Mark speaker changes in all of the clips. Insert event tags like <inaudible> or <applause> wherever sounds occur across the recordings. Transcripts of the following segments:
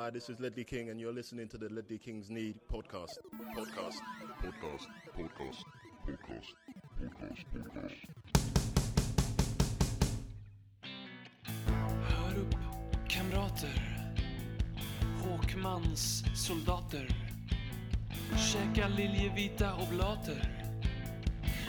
Speaker 1: Hi, this is Ledley King, and you're listening to the Ledley Kings Need podcast. Podcast. Podcast. Podcast. Podcast. Podcast. Podcast.
Speaker 2: Hör upp, kamrater. Håkmans soldater. Käka liljevita oblater.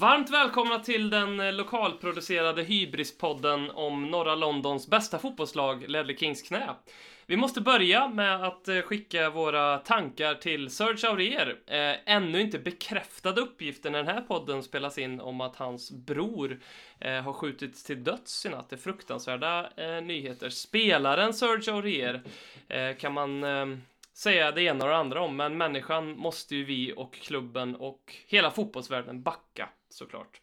Speaker 2: Varmt välkomna till den eh, lokalproducerade Hybris-podden om norra Londons bästa fotbollslag, Ledley Kings knä. Vi måste börja med att eh, skicka våra tankar till Serge Aurier. Eh, ännu inte bekräftade uppgifter när den här podden spelas in om att hans bror eh, har skjutits till döds i natt. Det är fruktansvärda eh, nyheter. Spelaren Serge Aurier eh, kan man säga det ena och det andra om, men människan måste ju vi och klubben och hela fotbollsvärlden backa såklart.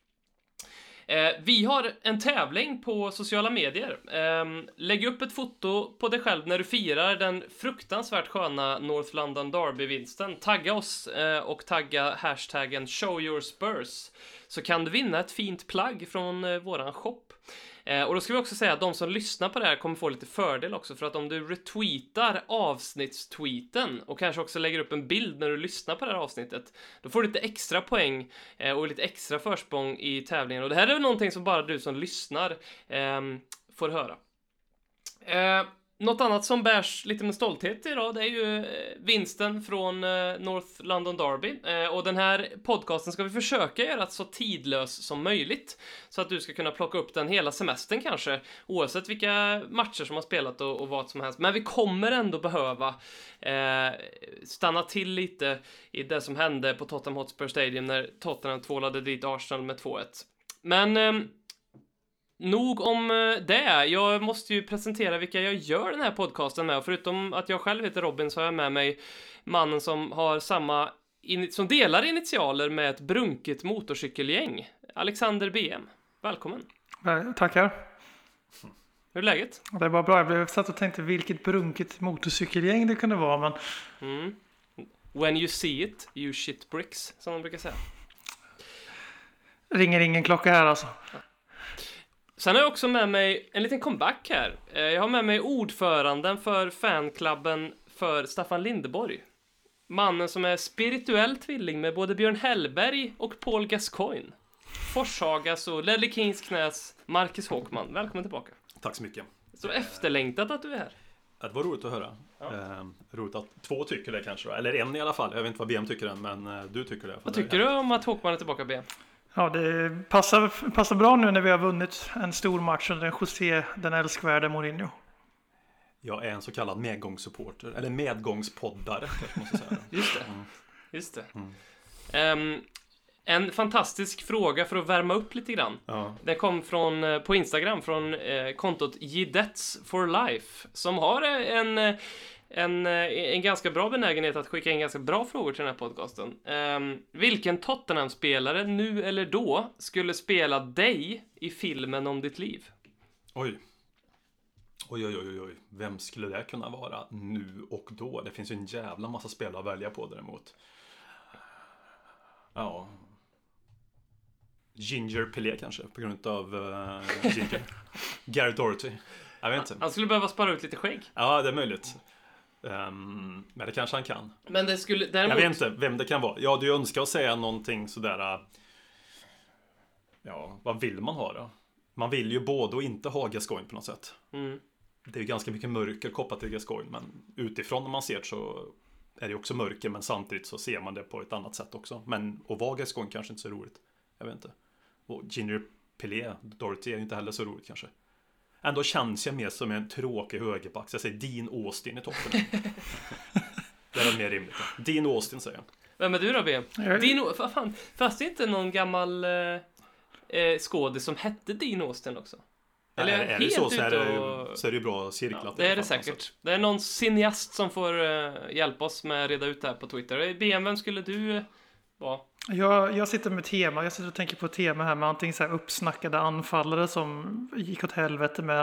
Speaker 2: Eh, vi har en tävling på sociala medier. Eh, lägg upp ett foto på dig själv när du firar den fruktansvärt sköna North London Derby-vinsten. Tagga oss eh, och tagga hashtaggen ShowYourSpurs så kan du vinna ett fint plagg från eh, våran shop. Eh, och då ska vi också säga att de som lyssnar på det här kommer få lite fördel också för att om du retweetar avsnittstweeten och kanske också lägger upp en bild när du lyssnar på det här avsnittet då får du lite extra poäng eh, och lite extra försprång i tävlingen och det här är väl någonting som bara du som lyssnar ehm, får höra. Eh, något annat som bärs lite med stolthet idag, det är ju eh, vinsten från eh, North London Derby. Eh, och den här podcasten ska vi försöka göra så tidlös som möjligt. Så att du ska kunna plocka upp den hela semestern kanske, oavsett vilka matcher som har spelat och, och vad som helst. Men vi kommer ändå behöva eh, stanna till lite i det som hände på Tottenham Hotspur Stadium när Tottenham tvålade dit Arsenal med 2-1. Men eh, Nog om eh, det. Jag måste ju presentera vilka jag gör den här podcasten med. Och förutom att jag själv heter Robin så har jag med mig mannen som har samma som delar initialer med ett brunket motorcykelgäng. Alexander BM. Välkommen.
Speaker 3: Eh, Tackar.
Speaker 2: Hur är läget?
Speaker 3: Det var bra. Jag blev satt och tänkte vilket brunket motorcykelgäng det kunde vara. Men
Speaker 2: Mm. When you see it, you shit bricks, som de brukar säga.
Speaker 3: ringer ingen klocka här alltså.
Speaker 2: Sen har jag också med mig en liten comeback här. Eh, Jag har med mig ordföranden för fanklubben för Staffan Lindeborg. Mannen som är spirituell tvilling med både Björn Hellberg och Paul Gascoigne. Forshagas och Ledley Kings knäs Marcus Håkman. Välkommen tillbaka.
Speaker 4: Tack så mycket.
Speaker 2: Så efterlängtat att du är här.
Speaker 4: Det var roligt att höra. Eh, roligt att två tycker det kanske. Eller en i alla fall. Jag vet inte vad BM tycker än, men eh, du tycker det.
Speaker 2: Vad tycker du om att Håkman är tillbaka, B?
Speaker 3: Ja, det passar, passar bra nu när vi har vunnit en stor match under José den älskvärde Mourinho.
Speaker 4: Jag är en så kallad medgångssupporter. Eller medgångspoddare kanske ska säga. <laughs>
Speaker 2: Just det. Just det. Ehm, en fantastisk fråga för att värma upp lite grann.
Speaker 4: Ja.
Speaker 2: Den kom från, eh, på Instagram från eh, kontot Jidets for Life som har eh, en, eh, en, eh, en ganska bra benägenhet att skicka in ganska bra frågor till den här podcasten. Ehm, vilken Tottenham-spelare, nu eller då, skulle spela dig i filmen om ditt liv?
Speaker 4: Oj. Oj, oj, oj, oj. Vem skulle det kunna vara nu och då? Det finns ju en jävla massa spelare att välja på däremot. Ja. Ginger Pelé kanske, på grund av uh, Ginger. <laughs> Garrett Doherty. Jag vet inte.
Speaker 2: Han skulle behöva spara ut lite skägg.
Speaker 4: Ja, det är möjligt. Ehm, men det kanske han kan.
Speaker 2: Men det skulle
Speaker 4: Jag
Speaker 2: däremot...
Speaker 4: vet inte vem det kan vara. Ja, du önskar att säga någonting sådär. äh, Ja, vad vill man ha då? Man vill ju både och inte ha Gascoigne på något sätt.
Speaker 2: Mm.
Speaker 4: Det är ju ganska mycket mörker kopplat till Gascoigne, men utifrån när man ser det så är det också mörker, men samtidigt så ser man det på ett annat sätt också. Men att vara Gascoigne kanske inte så roligt. Jag vet inte. Och Ginger Pelé, Dorothy är ju inte heller så roligt kanske. Ändå känns jag mer som en tråkig högerback, så jag säger Dean Austin i toppen. <laughs> det är väl mer rimligt. Dean Austin säger jag.
Speaker 2: Vem är du då, B? Dino... Vad fan? Fanns det inte någon gammal eh, eh, skådis som hette Dean Austin också? Eller
Speaker 4: är, är det så så är det,
Speaker 2: och-
Speaker 4: så är det ju bra cirklat.
Speaker 2: Ja, det är det säkert. Det är någon cineast som får eh, hjälpa oss med att reda ut det här på Twitter. BM, vem skulle du Bra.
Speaker 3: Jag, jag sitter med tema. Jag sitter och tänker på ett tema här med antingen så här uppsnackade anfallare som gick åt helvete med.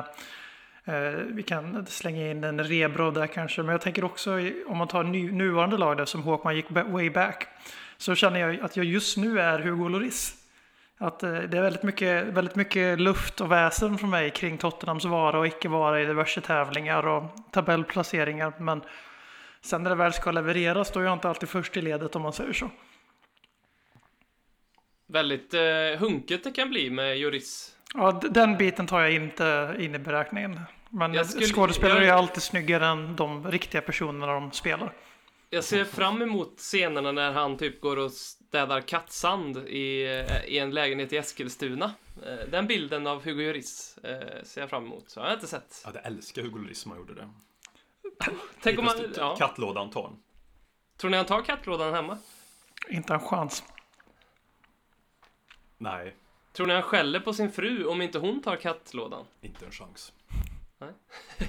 Speaker 3: Eh, vi kan slänga in en Rebro där kanske. Men jag tänker också om man tar ny, nuvarande lag där som Håkman gick way back. Så känner jag att jag just nu är Hugo Lloris. Att eh, det är väldigt mycket, väldigt mycket luft och väsen från mig kring Tottenhams vara och icke vara i diverse tävlingar och tabellplaceringar. Men sen när det väl ska levereras då är jag inte alltid först i ledet om man säger så.
Speaker 2: Väldigt eh, hunket det kan bli med Juris.
Speaker 3: Ja, den biten tar jag inte in i beräkningen. Men
Speaker 2: Jag skulle-
Speaker 3: skådespelare
Speaker 2: jag-
Speaker 3: är alltid snyggare än de riktiga personerna de spelar.
Speaker 2: Jag ser fram emot scenerna när han typ går och städar kattsand i, eh, i en lägenhet i Eskilstuna. Eh, Den bilden av Hugo Lloris eh, ser jag fram emot. Så jag har inte sett.
Speaker 4: Ja, det älskar Hugo Lloris som han gjorde det.
Speaker 2: Tänk om man, ja.
Speaker 4: Kattlådan tar han.
Speaker 2: Tror ni han tar kattlådan hemma?
Speaker 3: Inte en chans.
Speaker 4: Nej,
Speaker 2: Tror ni han skäller på sin fru om inte hon tar kattlådan?
Speaker 4: inte en chans.
Speaker 2: Nej. <laughs>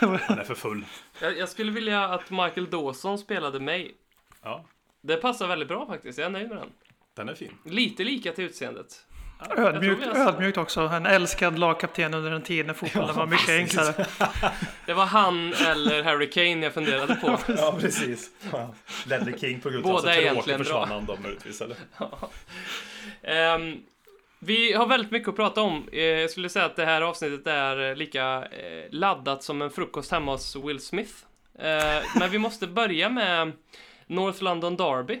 Speaker 4: Han är för full.
Speaker 2: Jag, jag skulle vilja att Michael Dawson spelade mig.
Speaker 4: Ja,
Speaker 2: Det passar väldigt bra faktiskt. Jag är nöjd med den.
Speaker 4: den är fin.
Speaker 2: Lite lika till utseendet.
Speaker 3: Ödmjukt, ödmjukt också. En älskad lagkapten under en tid när fotbollen var mycket enklare. <laughs>
Speaker 2: Det var han eller Harry Kane jag funderade på. <laughs>
Speaker 4: Ja, precis. Ledley King på grund av att
Speaker 2: är
Speaker 4: Tråkig försvann han då möjligtvis, eller? <laughs>
Speaker 2: Ehm, vi har väldigt mycket att prata om. Eh, jag skulle säga att det här avsnittet är lika eh, laddat som en frukost hemma hos Will Smith. Eh, men vi måste börja med North London Derby.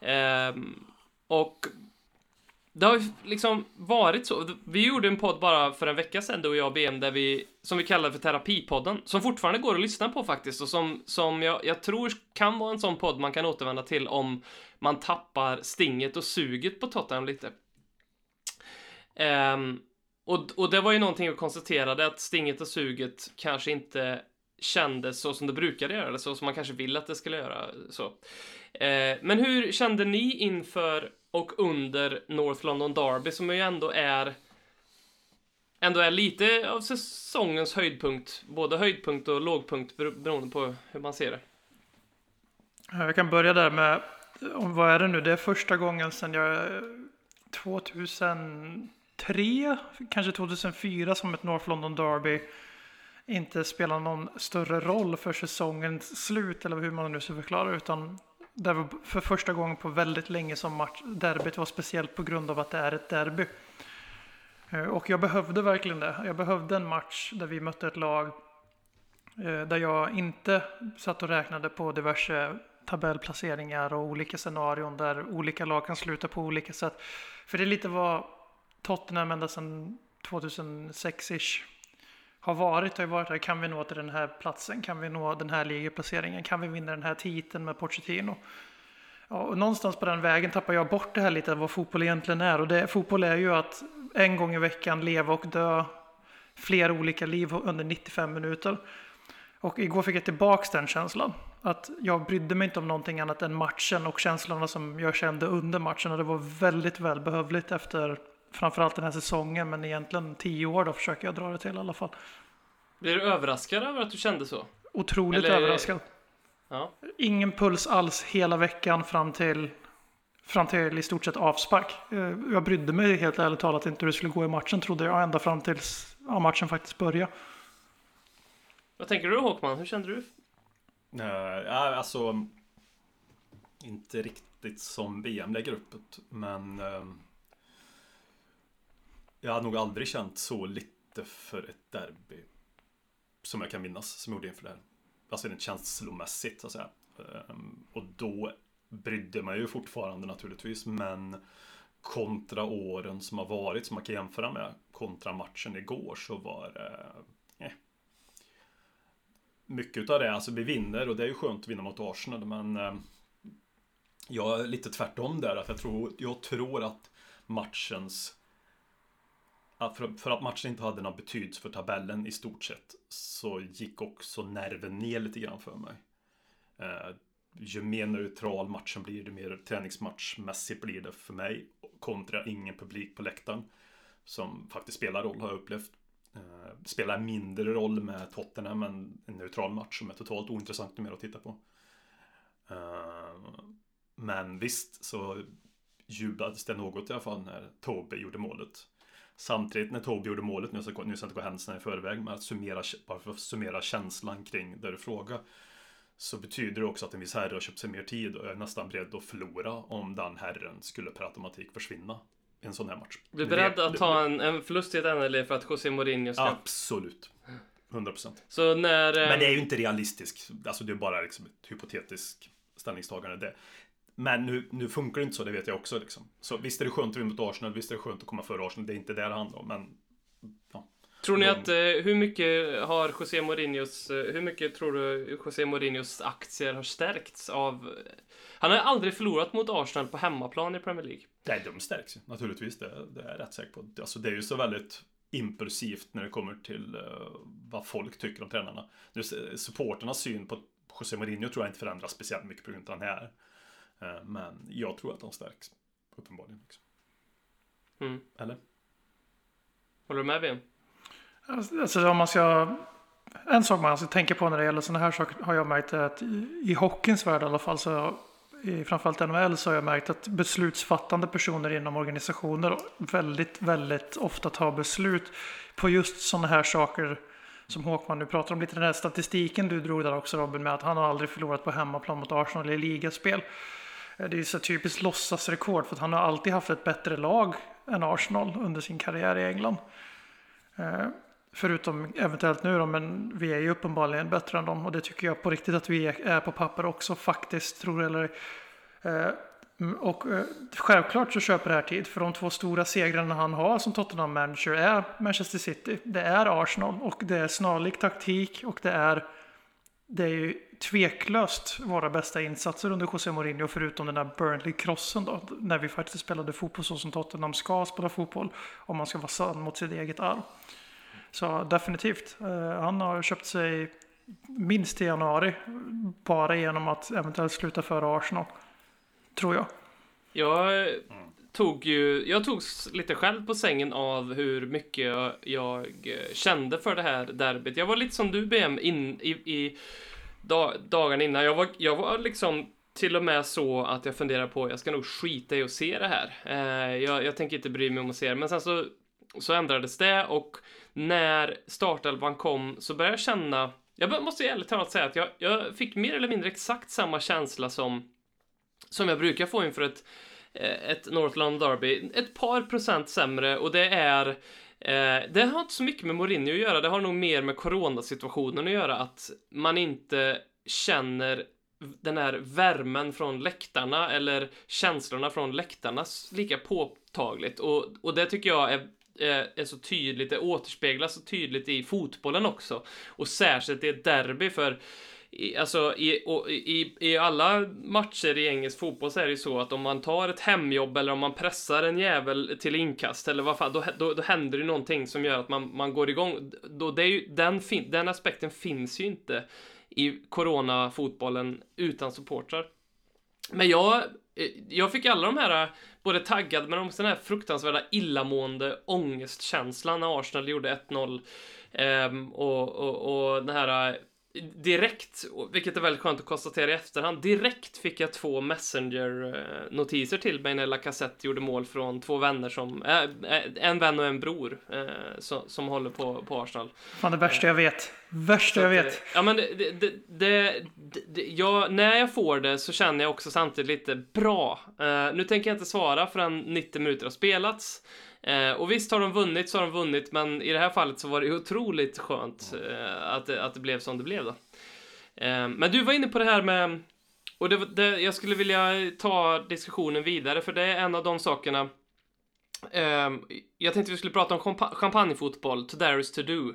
Speaker 2: Ehm, och det har ju liksom varit så. Vi gjorde en podd bara för en vecka sedan, du och jag och BM, där vi, som vi kallade för Terapipodden, som fortfarande går att lyssna på faktiskt och som, som jag, jag tror kan vara en sån podd man kan återvända till om man tappar stinget och suget på Tottenham lite. Um, och, och det var ju någonting vi konstaterade att stinget och suget kanske inte kändes så som det brukade göra, eller så som man kanske vill att det skulle göra. Så. Uh, men hur kände ni inför och under North London Derby som ju ändå är ändå är lite av säsongens höjdpunkt, både höjdpunkt och lågpunkt beroende på hur man ser det.
Speaker 3: Jag kan börja där med, vad är det nu? Det är första gången sedan jag 2003, kanske 2004 som ett North London Derby inte spelar någon större roll för säsongens slut eller hur man nu ska förklara utan det var för första gången på väldigt länge som match, derbyt var speciellt på grund av att det är ett derby. Eh, och jag behövde verkligen det. Jag behövde en match där vi mötte ett lag eh, där jag inte satt och räknade på diverse tabellplaceringar och olika scenarion där olika lag kan sluta på olika sätt. För det är lite vad Tottenham ända sedan 2006-ish har varit. Har varit här. Kan vi nå till den här platsen? Kan vi nå den här ligaplaceringen? Kan vi vinna den här titeln med Pochettino? Ja, och någonstans på den vägen tappar jag bort det här lite vad fotboll egentligen är. Och det, fotboll är ju att en gång i veckan leva och dö flera olika liv under 95 minuter. Och igår fick jag tillbaks den känslan. Att jag brydde mig inte om någonting annat än matchen och känslorna som jag kände under matchen. Och det var väldigt välbehövligt efter framförallt den här säsongen. Men egentligen tio år då försöker jag dra det till i alla fall.
Speaker 2: Blir du överraskad över att du kände så?
Speaker 3: Otroligt
Speaker 2: Eller-
Speaker 3: överraskad.
Speaker 2: Ja.
Speaker 3: Ingen puls alls hela veckan fram till, fram till i stort sett avspark. Eh, Jag brydde mig helt ärligt talat inte hur det skulle gå i matchen trodde jag ända fram tills ja, matchen faktiskt började.
Speaker 2: Vad tänker du Håkman? Hur kände du?
Speaker 4: Uh, ja, alltså... Inte riktigt som VM lägger upp men... ehm, jag har nog aldrig känt så lite för ett derby. Som jag kan minnas, som jag gjorde inför det här. Alltså rent känslomässigt, så att säga. Ehm, och då brydde man ju fortfarande naturligtvis, men kontra åren som har varit, som man kan jämföra med, kontra matchen igår, så var det... eh, mycket av det, alltså vi vinner och det är ju skönt att vinna mot Arsenal men eh, Jag är lite tvärtom där att jag tror, jag tror att matchens att för, för att matchen inte hade någon betydelse för tabellen i stort sett så gick också nerven ner lite grann för mig. Eh, ju mer neutral matchen blir, ju mer träningsmatchmässigt blir det för mig kontra ingen publik på läktaren. som faktiskt spelar roll har jag upplevt. Eh, spelar mindre roll med Tottenham än en neutral match som är totalt ointressant mer att titta på. Eh, men visst så jublades det något i alla fall när Tobbe gjorde målet. Samtidigt när Toby gjorde målet, nu ska jag inte gå händelserna i förväg, men att summera, bara för att summera känslan kring det du frågar. Så betyder det också att en viss herre har köpt sig mer tid och är nästan beredd att förlora om den herren skulle per automatik försvinna i en sån här match.
Speaker 2: Du är beredd att ta en, en förlust i ett NLE för att José Mourinho ska...
Speaker 4: Absolut. 100%.
Speaker 2: Så när... eh,
Speaker 4: Men det är ju inte realistiskt. Alltså det är bara liksom ett hypotetiskt ställningstagande. Det. Men nu, nu funkar det inte så, det vet jag också. Liksom. Så visst är det skönt att vinna mot Arsenal, visst är det skönt att komma före Arsenal. Det är inte det det handlar om. Men ja.
Speaker 2: Tror ni
Speaker 4: de-
Speaker 2: att, eh, hur mycket har José Mourinhos, eh, hur mycket tror du José Mourinhos aktier har stärkts av... Han har aldrig förlorat mot Arsenal på hemmaplan i Premier League.
Speaker 4: Nej, de stärks ju naturligtvis. Det, det är jag rätt säker på. Alltså, det är ju så väldigt impulsivt när det kommer till eh, vad folk tycker om tränarna. Supporternas syn på José Mourinho tror jag inte förändras speciellt mycket på grund av den här. Eh, men jag tror att de stärks. Uppenbarligen. Liksom.
Speaker 2: Mm.
Speaker 4: Eller?
Speaker 2: Håller du med Björn?
Speaker 3: Alltså om man ska... En sak man ska tänka på när det gäller sådana här saker har jag märkt att i, i hockeyns värld i alla fall så i framförallt NHL så har jag märkt att beslutsfattande personer inom organisationer väldigt, väldigt ofta tar beslut på just sådana här saker som Håkman nu pratar om. Lite den här statistiken du drog där också Robin med att han har aldrig förlorat på hemmaplan mot Arsenal i ligaspel. Det är ju så typiskt låtsasrekord för att han har alltid haft ett bättre lag än Arsenal under sin karriär i England. Eh, förutom eventuellt nu då, men vi är ju uppenbarligen bättre än dem och det tycker jag på riktigt att vi är på papper också faktiskt, tror jag eller eh, Och eh, självklart så köper det här tid, för de två stora segrarna han har som Tottenham-manager är Manchester City, det är Arsenal och det är snarlik taktik och det är det är ju tveklöst våra bästa insatser under José Mourinho förutom den där Burnley-krossen då. När vi faktiskt spelade fotboll så som Tottenham ska spela fotboll. Om man ska vara sann mot sitt eget arv. Så definitivt. Eh, han har köpt sig minst i januari. Bara genom att eventuellt sluta före Arsenal. Tror jag.
Speaker 2: Jag eh, tog ju, jag tog lite själv på sängen av hur mycket jag, jag eh, kände för det här derbyt. Jag var lite som du BM in, i, i da, dagarna innan. Jag var, jag var liksom till och med så att jag funderade på, jag ska nog skita i att se det här. Eh, jag, jag tänker inte bry mig om att se det, men sen så, så ändrades det och när startelvan kom så började jag känna, jag måste ärligt talat säga att jag, jag fick mer eller mindre exakt samma känsla som som jag brukar få inför ett, Eh, ett North London Derby. Ett par procent sämre och det är eh, det har inte så mycket med Mourinho att göra, det har nog mer med coronasituationen att göra, att man inte känner den här värmen från läktarna eller känslorna från läktarna lika påtagligt och, och det tycker jag är är är så tydligt, det återspeglas så tydligt i fotbollen också. Och särskilt i ett derby för i, alltså i, och, i, i alla matcher i engelsk fotboll så är det ju så att om man tar ett hemjobb eller om man pressar en jävel till inkast eller vad fan, då, då, då händer det ju någonting som gör att man, man går igång. Då, det är ju, den, fin, den aspekten finns ju inte i coronafotbollen utan supportrar. Men jag, eh, jag fick alla de här, både taggad men också den här fruktansvärda illamående ångestkänslan när Arsenal gjorde 1-0. Ehm, och, och, och den här direkt, vilket är väldigt skönt att konstatera i efterhand, direkt fick jag två Messenger-notiser till mig när Lacazette gjorde mål från två vänner som, äh, äh, en vän och en bror, eh, som, som håller på, på Arsenal.
Speaker 3: Fan det värsta jag vet. Värsta jag vet.
Speaker 2: eh, Ja, men det, det, det, det, jag, när jag får det så känner jag också samtidigt lite bra. Eh, nu tänker jag inte svara förrän 90 minuter har spelats. Eh, och visst har de vunnit så har de vunnit, men i det här fallet så var det otroligt skönt eh, att, att det blev som det blev då. Eh, men du var inne på det här med, och det, det, jag skulle vilja ta diskussionen vidare, för det är en av de sakerna Ehm, jag tänkte vi skulle prata om champa- champagnefotboll, to there is to do.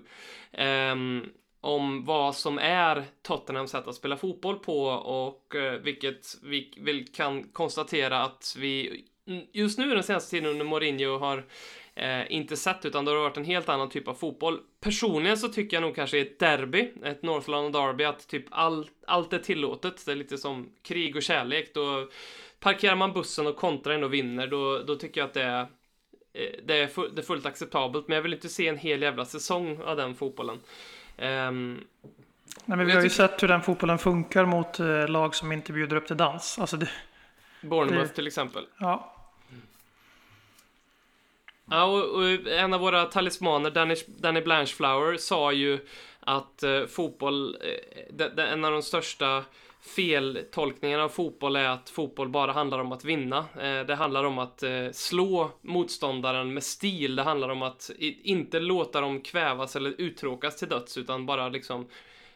Speaker 2: Ehm, om vad som är Tottenhams sätt att spela fotboll på och eh, vilket vi kan konstatera att vi just nu den senaste tiden under Mourinho har eh, inte sett utan det har varit en helt annan typ av fotboll. Personligen så tycker jag nog kanske i ett derby, ett North London derby, att typ all, allt är tillåtet. Det är lite som krig och kärlek. Då parkerar man bussen och kontrar in och vinner, då, då tycker jag att det är eh, det, är fu- det är fullt acceptabelt, men jag vill inte se en hel jävla säsong av den fotbollen. Ehm,
Speaker 3: Nej, men vi har ju sett hur den fotbollen funkar mot eh, lag som inte bjuder upp till dans. Alltså det,
Speaker 2: Bournemouth
Speaker 3: Det-
Speaker 2: till exempel.
Speaker 3: ja,
Speaker 2: Ja, och, och en av våra talismaner, Danny, Danny Blanchflower, sa ju att eh, fotboll, eh, det, det, en av de största feltolkningarna av fotboll är att fotboll bara handlar om att vinna. Eh, det handlar om att eh, slå motståndaren med stil. Det handlar om att i, inte låta dem kvävas eller uttråkas till döds, utan bara liksom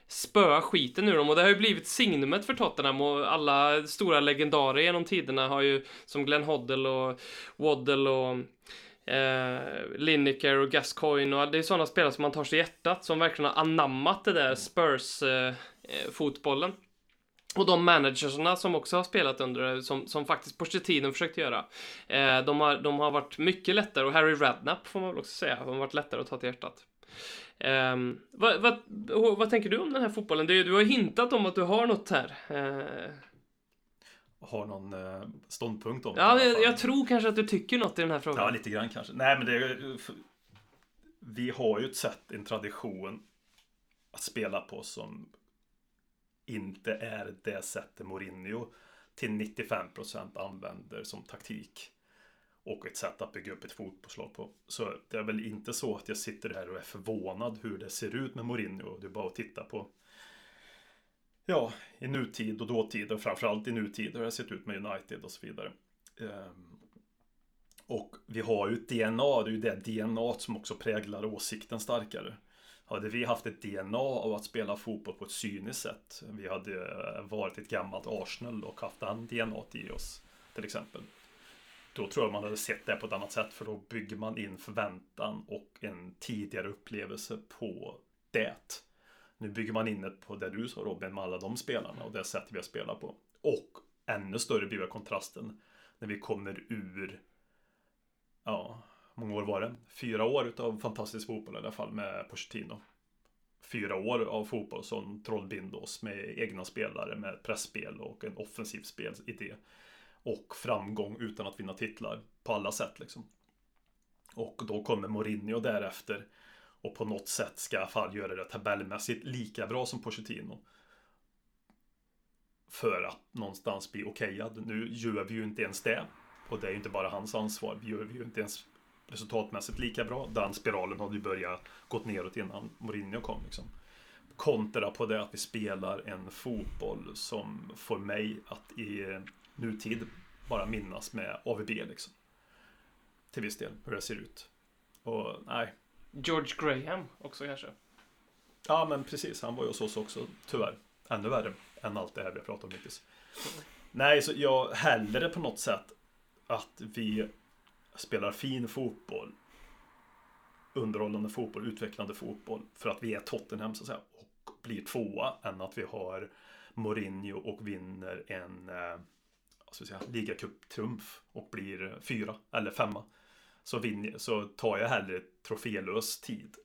Speaker 2: spöa skiten ur dem. Och det har ju blivit signumet för Tottenham och alla stora legendarer genom tiderna har ju, som Glenn Hoddle och Waddle och eh, Lineker och Gascoigne och det är sådana spelare som man tar sig i hjärtat som verkligen har anammat det där Spurs-fotbollen. Eh, eh, och de managerserna som också har spelat under det, som, som faktiskt Pochettino försökte göra. Eh, de, har, de har varit mycket lättare, och Harry Radnap får man väl också säga, har varit lättare att ta till hjärtat. Um, vad, vad, vad tänker du om den här fotbollen? Du, du har hintat om att du har något här. Eh,
Speaker 4: Har någon eh, ståndpunkt om det
Speaker 2: ja,
Speaker 4: alla
Speaker 2: jag, jag tror kanske att du tycker något i den här frågan.
Speaker 4: Ja, lite grann kanske. Nej, men det Vi har ju ett sätt, en tradition att spela på som inte är det sättet Mourinho till 95% använder som taktik. Och ett sätt att bygga upp ett fotbollslag på. Så det är väl inte så att jag sitter här och är förvånad hur det ser ut med Mourinho. Det är bara att titta på Ja, i nutid och dåtid och framförallt i nutid hur det har sett ut med United och så vidare. Ehm, och vi har ju ett DNA, det är ju det DNA som också präglar åsikten starkare. Hade vi haft ett DNA av att spela fotboll på ett cyniskt sätt, vi hade eh, varit ett gammalt Arsenal och haft den DNA i oss, till exempel. Då tror jag man hade sett det på ett annat sätt, för då bygger man in förväntan och en tidigare upplevelse på det. Nu bygger man in det på det du sa Robin, med alla de spelarna och det sättet vi har spelat på. Och ännu större blir kontrasten när vi kommer ur ja, hur många år var det? Fyra år av fantastisk fotboll i alla fall med Pochettino. Fyra år av fotboll som trollbinde oss med egna spelare, med pressspel och en offensiv spelidé. Och framgång utan att vinna titlar på alla sätt liksom. Och då kommer Mourinho därefter och på något sätt ska i alla fall göra det tabellmässigt lika bra som Pochettino. För att någonstans bli okejad. Nu gör vi ju inte ens det. Och det är ju inte bara hans ansvar. Vi gör ju inte ens resultatmässigt lika bra. Den spiralen hade ju börjat gått neråt innan Mourinho kom. Liksom. Kontra på det att vi spelar en fotboll som får mig att i nutid bara minnas med AVB liksom. Till viss del, hur det ser ut. Och nej,
Speaker 2: George Graham också kanske.
Speaker 4: Ja, men precis. Han var ju hos oss också, tyvärr. Ännu värre än allt det här vi har pratat om hittills. Nej, så jag hellre på något sätt att vi spelar fin fotboll, underhållande fotboll, utvecklande fotboll, för att vi är Tottenham så att säga, och blir tvåa, än att vi har Mourinho och vinner en eh, så att säga, ligacuptrumf och blir fyra eller femma. Så, vinner, så tar jag hellre trofélös tid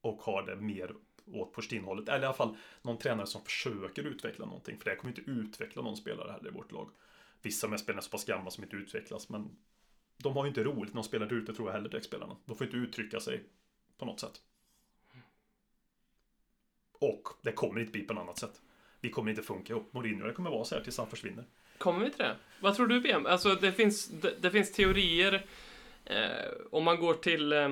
Speaker 4: och har det mer åt Pochettino-hållet. Eller i alla fall någon tränare som försöker utveckla någonting. För det kommer inte utveckla någon spelare heller i vårt lag. Vissa med spelarna är så pass gamla som inte utvecklas, men de har ju inte roligt när de spelar där ute tror jag heller, direkt-spelarna. De får inte uttrycka sig på något sätt. Och det kommer inte bli på något annat sätt. Vi kommer inte funka ihop. Mourinho det kommer vara så här tills han försvinner.
Speaker 2: Kommer vi till det? Vad tror du BM? Alltså det finns, det, det finns teorier eh, om man går till eh,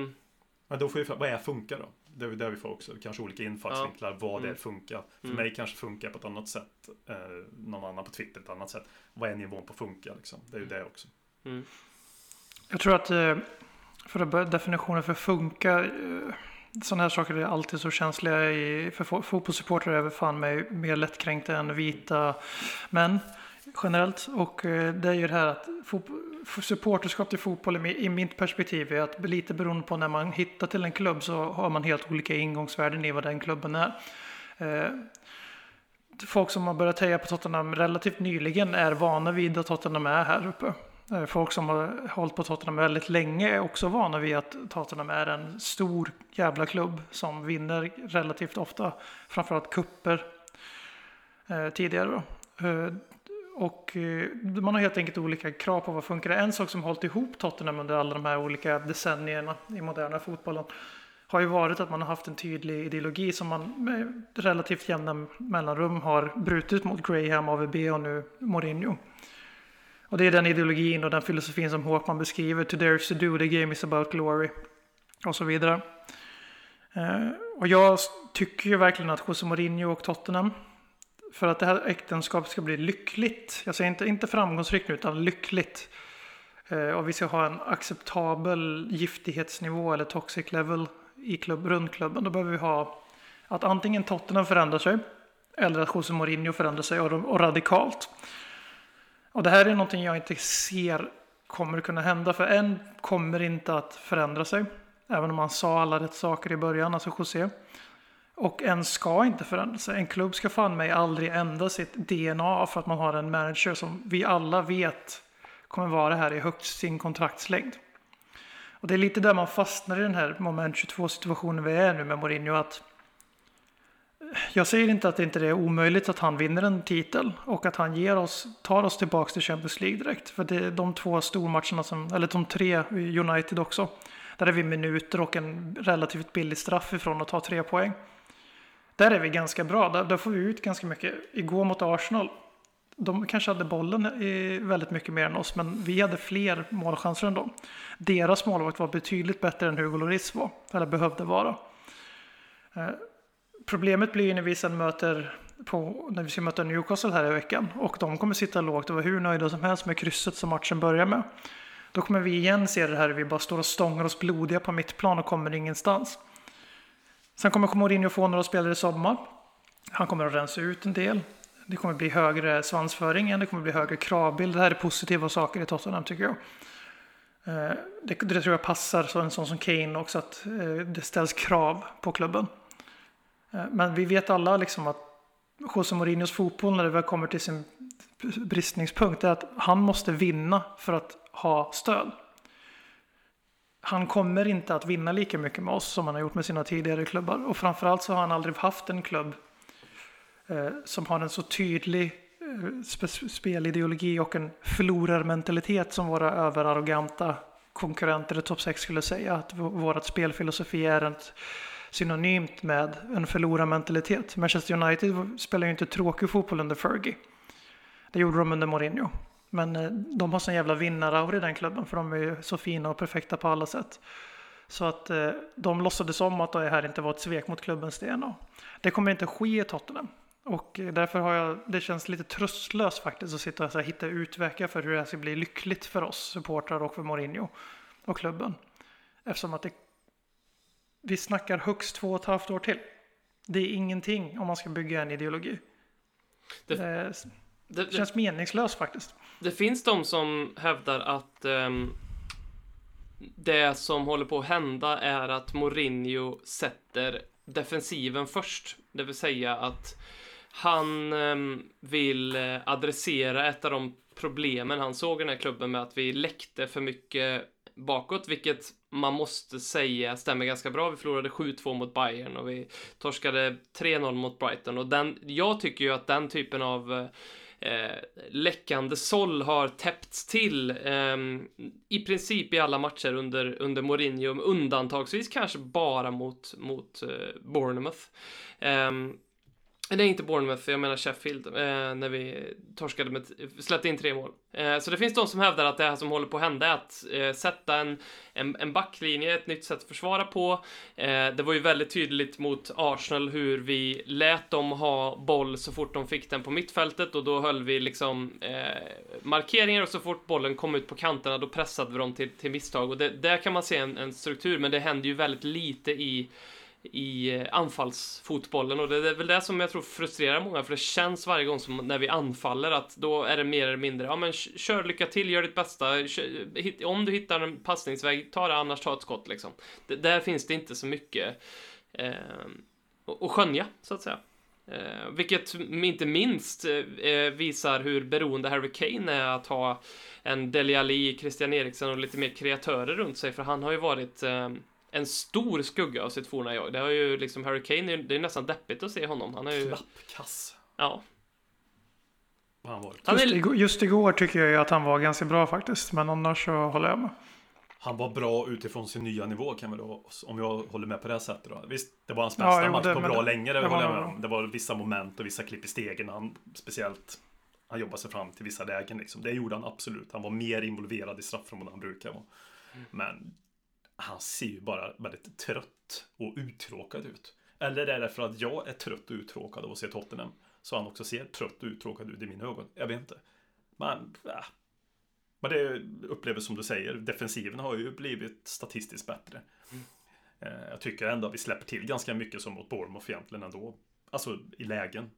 Speaker 4: Men då får vi, vad är funka då? Det är där vi får också kanske olika infallsvinklar. Vad det är
Speaker 2: Mm.
Speaker 4: funka. För
Speaker 2: Mm.
Speaker 4: mig kanske funka på ett annat sätt. Eh, någon annan på Twitter på ett annat sätt. Vad är nivån på funka liksom? Det är ju det också.
Speaker 2: mm,
Speaker 3: Jag tror att eh, för att börja definitionen för funka, eh, sådana här saker är alltid så känsliga i, för fo- fotbollssupportrar är väl fan mig mer lättkränkta än vita män generellt. Och eh, det är ju det här att supporterskap till fotboll i, mitt perspektiv är att lite beroende på när man hittar till en klubb så har man helt olika ingångsvärden i vad den klubben är. Eh, folk som har börjat heja på Tottenham relativt nyligen är vana vid att Tottenham är här uppe. Eh, folk som har hållit på Tottenham väldigt länge är också vana vid att Tottenham är en stor jävla klubb som vinner relativt ofta. Framförallt kupper eh, tidigare då. Och eh, man har helt enkelt olika krav på vad funkar. En sak som hållit ihop Tottenham under alla de här olika decennierna i moderna fotbollen har ju varit att man har haft en tydlig ideologi som man med relativt jämna mellanrum har brutit mot Graham, AVB och nu Mourinho. Och det är den ideologin och den filosofin som Håkman beskriver. To dare to do, the game is about glory. Och så vidare. Eh, och jag tycker ju verkligen att José Mourinho och Tottenham för att det här äktenskapet ska bli lyckligt. Jag säger inte, inte framgångsrikt nu, utan lyckligt. Eh, och vi ska ha en acceptabel giftighetsnivå eller toxic level i klubb, runt klubben. Då behöver vi ha att antingen Tottenham förändrar sig eller att José Mourinho förändrar sig och, och radikalt. Och det här är någonting jag inte ser kommer kunna hända. För en kommer inte att förändra sig. Även om han sa alla rätt saker i början, alltså José. Och en ska inte förändra sig. En klubb ska fan mig aldrig ändra sitt DNA för att man har en manager som vi alla vet kommer vara här i högst sin kontraktslängd. Och det är lite där man fastnar i den här moment 22 situationen vi är nu med Mourinho. Att jag säger inte att det inte är omöjligt att han vinner en titel och att han ger oss, tar oss tillbaka till Champions League direkt. För det är de två stormatcherna, som, eller de tre, United också, där är vi minuter och en relativt billig straff ifrån att ta tre poäng. Där är vi ganska bra, där, där får vi ut ganska mycket. Igår mot Arsenal, de kanske hade bollen väldigt mycket mer än oss, men vi hade fler målchanser än dem. Deras målvakt var betydligt bättre än Hugo Lloris var, eller behövde vara. Eh, problemet blir ju när vi sen möter på, när vi ska möta Newcastle här i veckan och de kommer sitta lågt och vara hur nöjda som helst med krysset som matchen börjar med. Då kommer vi igen se det här, vi bara står och stångar oss blodiga på mittplan och kommer ingenstans. Sen kommer Mourinho få några spelare i sommar. Han kommer att rensa ut en del. Det kommer bli högre svansföring igen, det kommer bli högre kravbild. Det här är positiva saker i Tottenham tycker jag. Eh, det, det tror jag passar så en sån som Kane också, att eh, det ställs krav på klubben. Eh, men vi vet alla liksom att José Mourinhos fotboll när det väl kommer till sin bristningspunkt är att han måste vinna för att ha stöd. Han kommer inte att vinna lika mycket med oss som han har gjort med sina tidigare klubbar. Och framförallt så har han aldrig haft en klubb eh, som har en så tydlig eh, spelideologi och en förlorarmentalitet som våra överarroganta konkurrenter i topp 6 skulle säga. Att vårt spelfilosofi är ett synonymt med en förlorarmentalitet. Manchester United spelar ju inte tråkig fotboll under Fergie. Det gjorde de under Mourinho. Men eh, de har sån jävla vinnaraur i den klubben för de är ju så fina och perfekta på alla sätt. Så att eh, de låtsades om att det här inte var ett svek mot klubbens DNA. Det kommer inte ske i Tottenham. Och eh, därför har jag, det känns lite tröstlöst faktiskt att sitta och hitta utvägar för hur det här ska bli lyckligt för oss supportrar och för Mourinho och klubben. Eftersom att det, vi snackar högst två och ett halvt år till. Det är ingenting om man ska bygga en ideologi. Det, det, det känns meningslöst faktiskt.
Speaker 2: Det finns de som hävdar att um, det som håller på att hända är att Mourinho sätter defensiven först. Det vill säga att han um, vill eh, adressera ett av de problemen han såg i den här klubben med att vi läckte för mycket bakåt, vilket man måste säga stämmer ganska bra. Vi förlorade 7-2 mot Bayern och vi torskade 3-0 mot Brighton och den, jag tycker ju att den typen av eh, eh, läckande såll har täppts till eh, i princip i alla matcher under, under Mourinho, undantagsvis kanske bara mot, mot eh, Bournemouth. Ehm, det är inte Bournemouth, jag menar Sheffield, eh, när vi torskade med, släppte in tre mål. Eh, så det finns de som hävdar att det här som håller på att hända är att eh, sätta en, en, en, backlinje, ett nytt sätt att försvara på. Eh, det var ju väldigt tydligt mot Arsenal hur vi lät dem ha boll så fort de fick den på mittfältet och då höll vi liksom eh, markeringar och så fort bollen kom ut på kanterna då pressade vi dem till, till misstag och det, där kan man se en, en struktur men det händer ju väldigt lite i i eh, anfallsfotbollen och det är väl det som jag tror frustrerar många för det känns varje gång som när vi anfaller att då är det mer eller mindre ja men kör lycka till, gör ditt bästa om du hittar en passningsväg, ta det annars ta ett skott liksom. Det, där finns det inte så mycket eh, att skönja så att säga. Eh, vilket inte minst eh, eh, visar hur beroende Harry Kane är att ha en Dele Alli, Christian Eriksen och lite mer kreatörer runt sig för han har ju varit eh, en stor skugga av sitt forna jag. Det har ju liksom Harry Kane, det är nästan deppigt att se honom. Han är ju...
Speaker 4: Klappkass.
Speaker 2: Ja.
Speaker 4: han varit.
Speaker 2: Han
Speaker 3: Just,
Speaker 2: är,
Speaker 3: igår, just igår tycker jag ju att han var ganska bra faktiskt. Men annars så håller jag med.
Speaker 4: Han var bra utifrån sin nya nivå kan vi då, om jag håller med på det här sättet då. Visst, det var hans
Speaker 3: Ja,
Speaker 4: bästa
Speaker 3: jo,
Speaker 4: match
Speaker 3: det-
Speaker 4: på bra
Speaker 3: det-
Speaker 4: länge, det
Speaker 3: det
Speaker 4: håller jag
Speaker 3: var
Speaker 4: med om. Det var vissa moment och vissa klipp i stegen, han speciellt han jobbade sig fram till vissa lägen liksom. Det gjorde han absolut. Han var mer involverad i straffområdet än han brukar vara. Men han ser ju bara väldigt trött och uttråkad ut. Eller är det för att jag är trött och uttråkad av att se Tottenham? Så han också ser trött och uttråkad ut i mina ögon. Jag vet inte. Men, äh. Men det upplever som du säger, defensiven har ju blivit statistiskt bättre. Eh, Jag tycker ändå att vi släpper till ganska mycket som mot Bournemouth egentligen ändå. Alltså i lägen.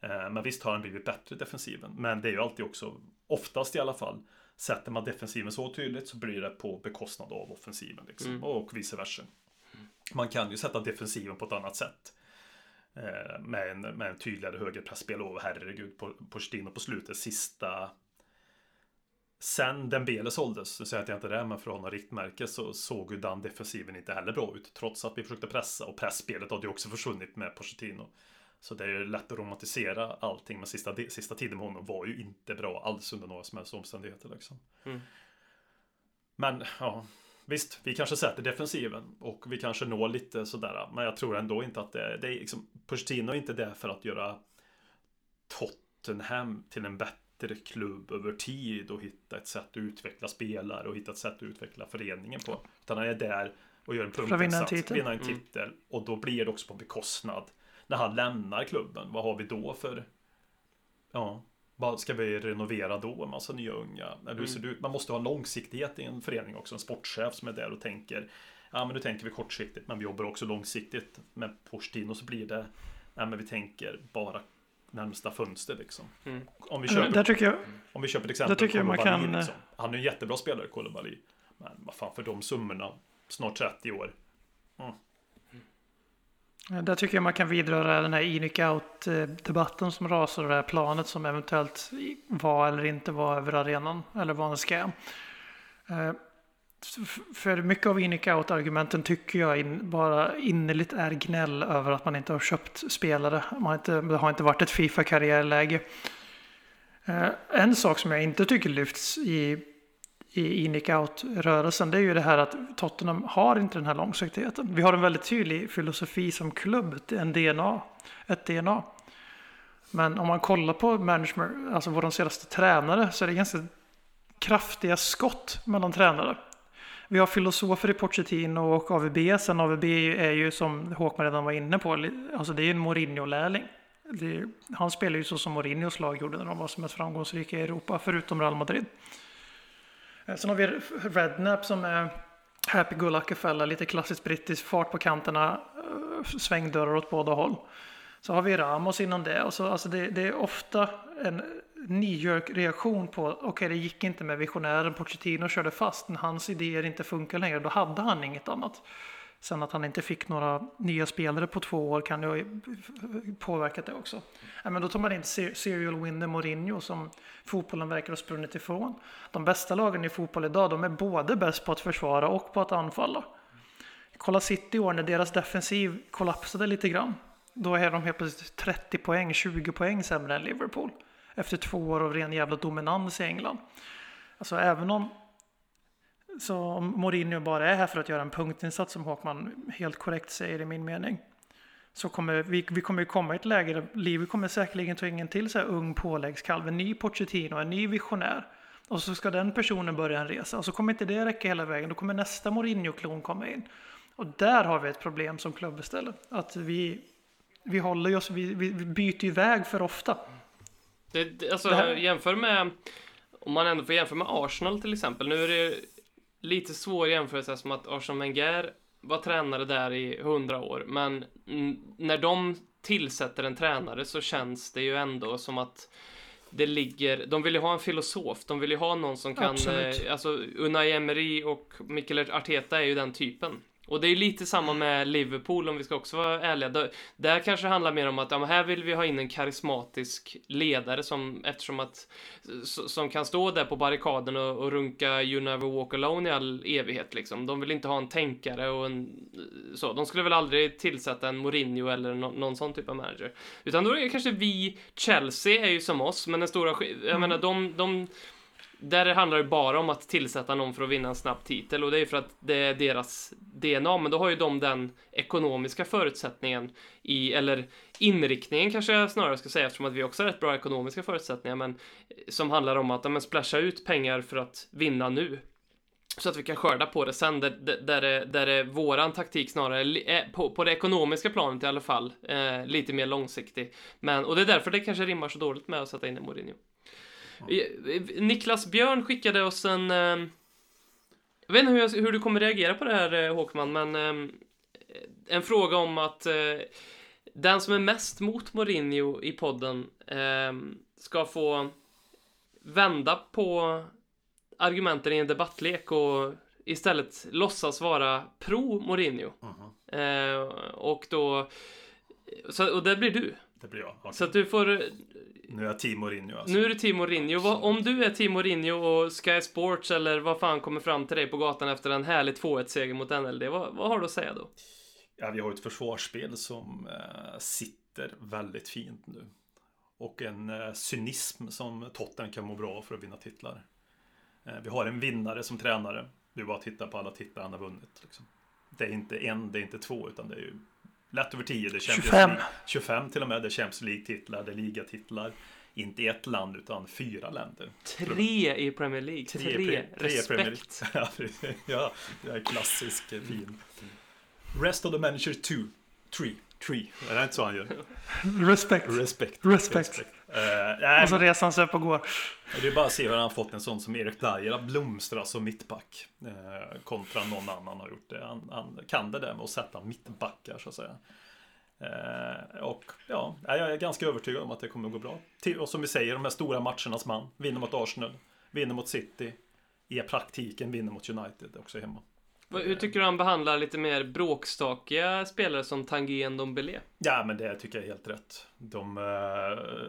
Speaker 4: Eh, Men visst har han blivit bättre defensiven. Men det är ju alltid också, oftast i alla fall, sätter man defensiven så tydligt så blir det på bekostnad av offensiven. Liksom. Och vice versa. Man kan ju sätta defensiven på ett annat sätt. Eh, Med en, med en tydligare högerpressspel och herregud, på Pochettino på slutet, sista Sen Dembele såldes, så säger jag att jag inte det, men för att ha något riktmärke så såg ju den defensiven inte heller bra ut. Trots att vi försökte pressa och pressspelet hade ju också försvunnit med Pochettino. Så det är ju lätt att romantisera allting, men sista, sista tiden med honom var ju inte bra alls under några som helst omständigheter. Liksom.
Speaker 2: Mm.
Speaker 4: Men ja, visst, vi kanske sätter defensiven och vi kanske når lite sådär. Men jag tror ändå inte att det, det är liksom, Pochettino är inte där för att göra Tottenham till en bättre klubb över tid och hitta ett sätt att utveckla spelare och hitta ett sätt att utveckla föreningen på. Utan han är där och gör en
Speaker 3: att vinna en
Speaker 4: punktinsats,
Speaker 3: titel.
Speaker 4: vinna en titel och då blir det också på bekostnad. När han lämnar klubben, vad har vi då för Ja, vad ska vi renovera då? En massa nya unga? Eller hur ser det ut? Man måste ha långsiktighet i en förening också. En sportchef som är där och tänker Ja men nu tänker vi kortsiktigt men vi jobbar också långsiktigt. Med Pochettino så blir det Nej men vi tänker bara närmsta fönster liksom.
Speaker 2: Mm.
Speaker 4: Om vi
Speaker 3: Där
Speaker 4: köper,
Speaker 3: tycker jag,
Speaker 4: om vi köper ett exempel
Speaker 3: där tycker jag man
Speaker 4: Koulibaly,
Speaker 3: kan,
Speaker 4: liksom. Han är en jättebra spelare Koulibaly. Men vad fan för de summorna Snart 30 år
Speaker 3: där tycker jag man kan vidröra den här in out debatten som rasar och det här planet som eventuellt var eller inte var över arenan eller var en scam. Eh, för mycket av in out argumenten tycker jag in, bara innerligt är gnäll över att man inte har köpt spelare. Man har inte, det har inte varit ett Fifa-karriärläge. Eh, en sak som jag inte tycker lyfts i, i in out-rörelsen det är ju det här att Tottenham har inte den här långsiktigheten. Vi har en väldigt tydlig filosofi som klubb, en DNA, ett DNA. Men om man kollar på management, alltså vår senaste tränare, så är det ganska kraftiga skott mellan tränare. Vi har filosofer i Pochettino och AVB. Sen AVB är ju som Håkman redan var inne på, alltså det är ju en Mourinho-lärling. Han spelar ju så som Mourinhos lag gjorde när de var som mest framgångsrika i Europa, förutom Real Madrid. Eh, sen har vi Rednap som är happy go lucky fella, lite klassiskt brittisk, fart på kanterna, eh, svängdörrar åt båda håll. Så har vi Ramos innan det. Och så, alltså det, det är ofta en knee reaktion på okej det gick inte med visionären Pochettino körde fast. När hans idéer inte funkar längre då hade han inget annat. Sen att han inte fick några nya spelare på två år kan ju ha påverkat det också. Men då tar man in serial winner Mourinho som fotbollen verkar ha sprungit ifrån. De bästa lagen i fotboll idag de är både bäst på att försvara och på att anfalla. Kolla City i år när deras defensiv kollapsade lite grann. Då är de helt plötsligt 30 poäng, 20 poäng sämre än Liverpool. Efter två år av ren jävla dominans i England. Alltså även om så om Mourinho bara är här för att göra en punktinsats som Håkman helt korrekt säger i min mening. Så kommer vi, vi kommer ju komma i ett läge där Livi kommer säkerligen ta in en till så här ung påläggskalv, en ny Pochettino, en ny visionär. Och så ska den personen börja en resa. Och så kommer inte det räcka hela vägen. Då kommer nästa Mourinho-klon komma in. Och där har vi ett problem som klubb istället. Att vi, vi håller oss, vi, vi byter ju väg för ofta.
Speaker 2: Det, det, alltså,
Speaker 3: Det här-
Speaker 2: jämför med, om man ändå får jämföra med Arsenal till exempel. Nu är det lite svår jämförelse som att Arsenal Wenger var tränare där i hundra år, men när de tillsätter en tränare så känns det ju ändå som att det ligger, de vill ju ha en filosof, de vill ju ha någon som kan,
Speaker 3: Absolut.
Speaker 2: eh, alltså Unai Emery och Mikel Arteta är ju den typen. Och det är lite samma med Liverpool om vi ska också vara ärliga. Där, där kanske det handlar mer om att ja, här vill vi ha in en karismatisk ledare som eftersom att som kan stå där på barrikaden och, och runka You Never Walk Alone i all evighet liksom. De vill inte ha en tänkare och en så. De skulle väl aldrig tillsätta en Mourinho eller no, någon sån typ av manager. Utan då är det kanske vi, Chelsea är ju som oss, men den stora, jag mm. menar de, de där handlar det bara om att tillsätta någon för att vinna en snabb titel och det är för att det är deras DNA, men då har ju de den ekonomiska förutsättningen i, eller inriktningen kanske jag snarare ska säga eftersom att vi också har rätt bra ekonomiska förutsättningar, men eh, som handlar om att men, splasha ut pengar för att vinna nu. Så att vi kan skörda på det sen, där, där, där, där är våran taktik snarare, eh, på, på det ekonomiska planet i alla fall, eh, lite mer långsiktig. Men, och det är därför det kanske rimmar så dåligt med att sätta in en Mourinho. Niklas Björn skickade oss en... Eh, jag vet inte hur, jag, hur, du kommer reagera på det här eh, Håkman, men eh, en fråga om att den som är mest mot Mourinho i podden ska få vända på argumenten i en debattlek och istället låtsas vara pro Mourinho. Uh -huh. och då... Så, och det blir du.
Speaker 4: Det blir jag. Okay.
Speaker 2: Så att du får
Speaker 4: nu är jag Team Mourinho alltså.
Speaker 2: Nu är du Team Mourinho. Om du är Team Mourinho och Sky Sports eller vad fan kommer fram till dig på gatan efter en härlig 2-1-seger mot NLD, vad, vad, har du att säga då?
Speaker 4: Ja, vi har ett försvarsspel som eh, sitter väldigt fint nu. Och en eh, cynism som Tottenham kan må bra för att vinna titlar. Eh, vi har en vinnare som tränare. Du bara tittar på alla titlar han har vunnit. Liksom. Det är inte en, det är inte två, utan det är ju lätt över 10. Det är
Speaker 3: 25.
Speaker 4: 25 till och med. Det är Champions League-titlar, det är ligatitlar. Inte ett land utan fyra länder.
Speaker 2: Tre i Premier League. Tre, tre, tre respekt. <laughs>
Speaker 4: ja, det är klassisk fin. Rest of the manager two. Three. Tree. Är det inte så han gör?
Speaker 3: Respect.
Speaker 4: Respect.
Speaker 3: Respect. Respect. Uh, och så reser han sig upp och går.
Speaker 4: Det är bara att se hur han har fått en sån som Erik Dyer att blomstra som mittback. Uh, kontra någon annan har gjort det. Han, han, kan det där med att sätta mittbackar så att säga. Uh, och ja, jag är ganska övertygad om att det kommer att gå bra. Och som vi säger, de här stora matchernas man. Vinner mot Arsenal, vinner mot City. I praktiken vinner mot United också hemma.
Speaker 2: Hur tycker du han behandlar lite mer bråkstakiga spelare som Tanguy Dombele?
Speaker 4: Ja, men det tycker jag är helt rätt. De, eh,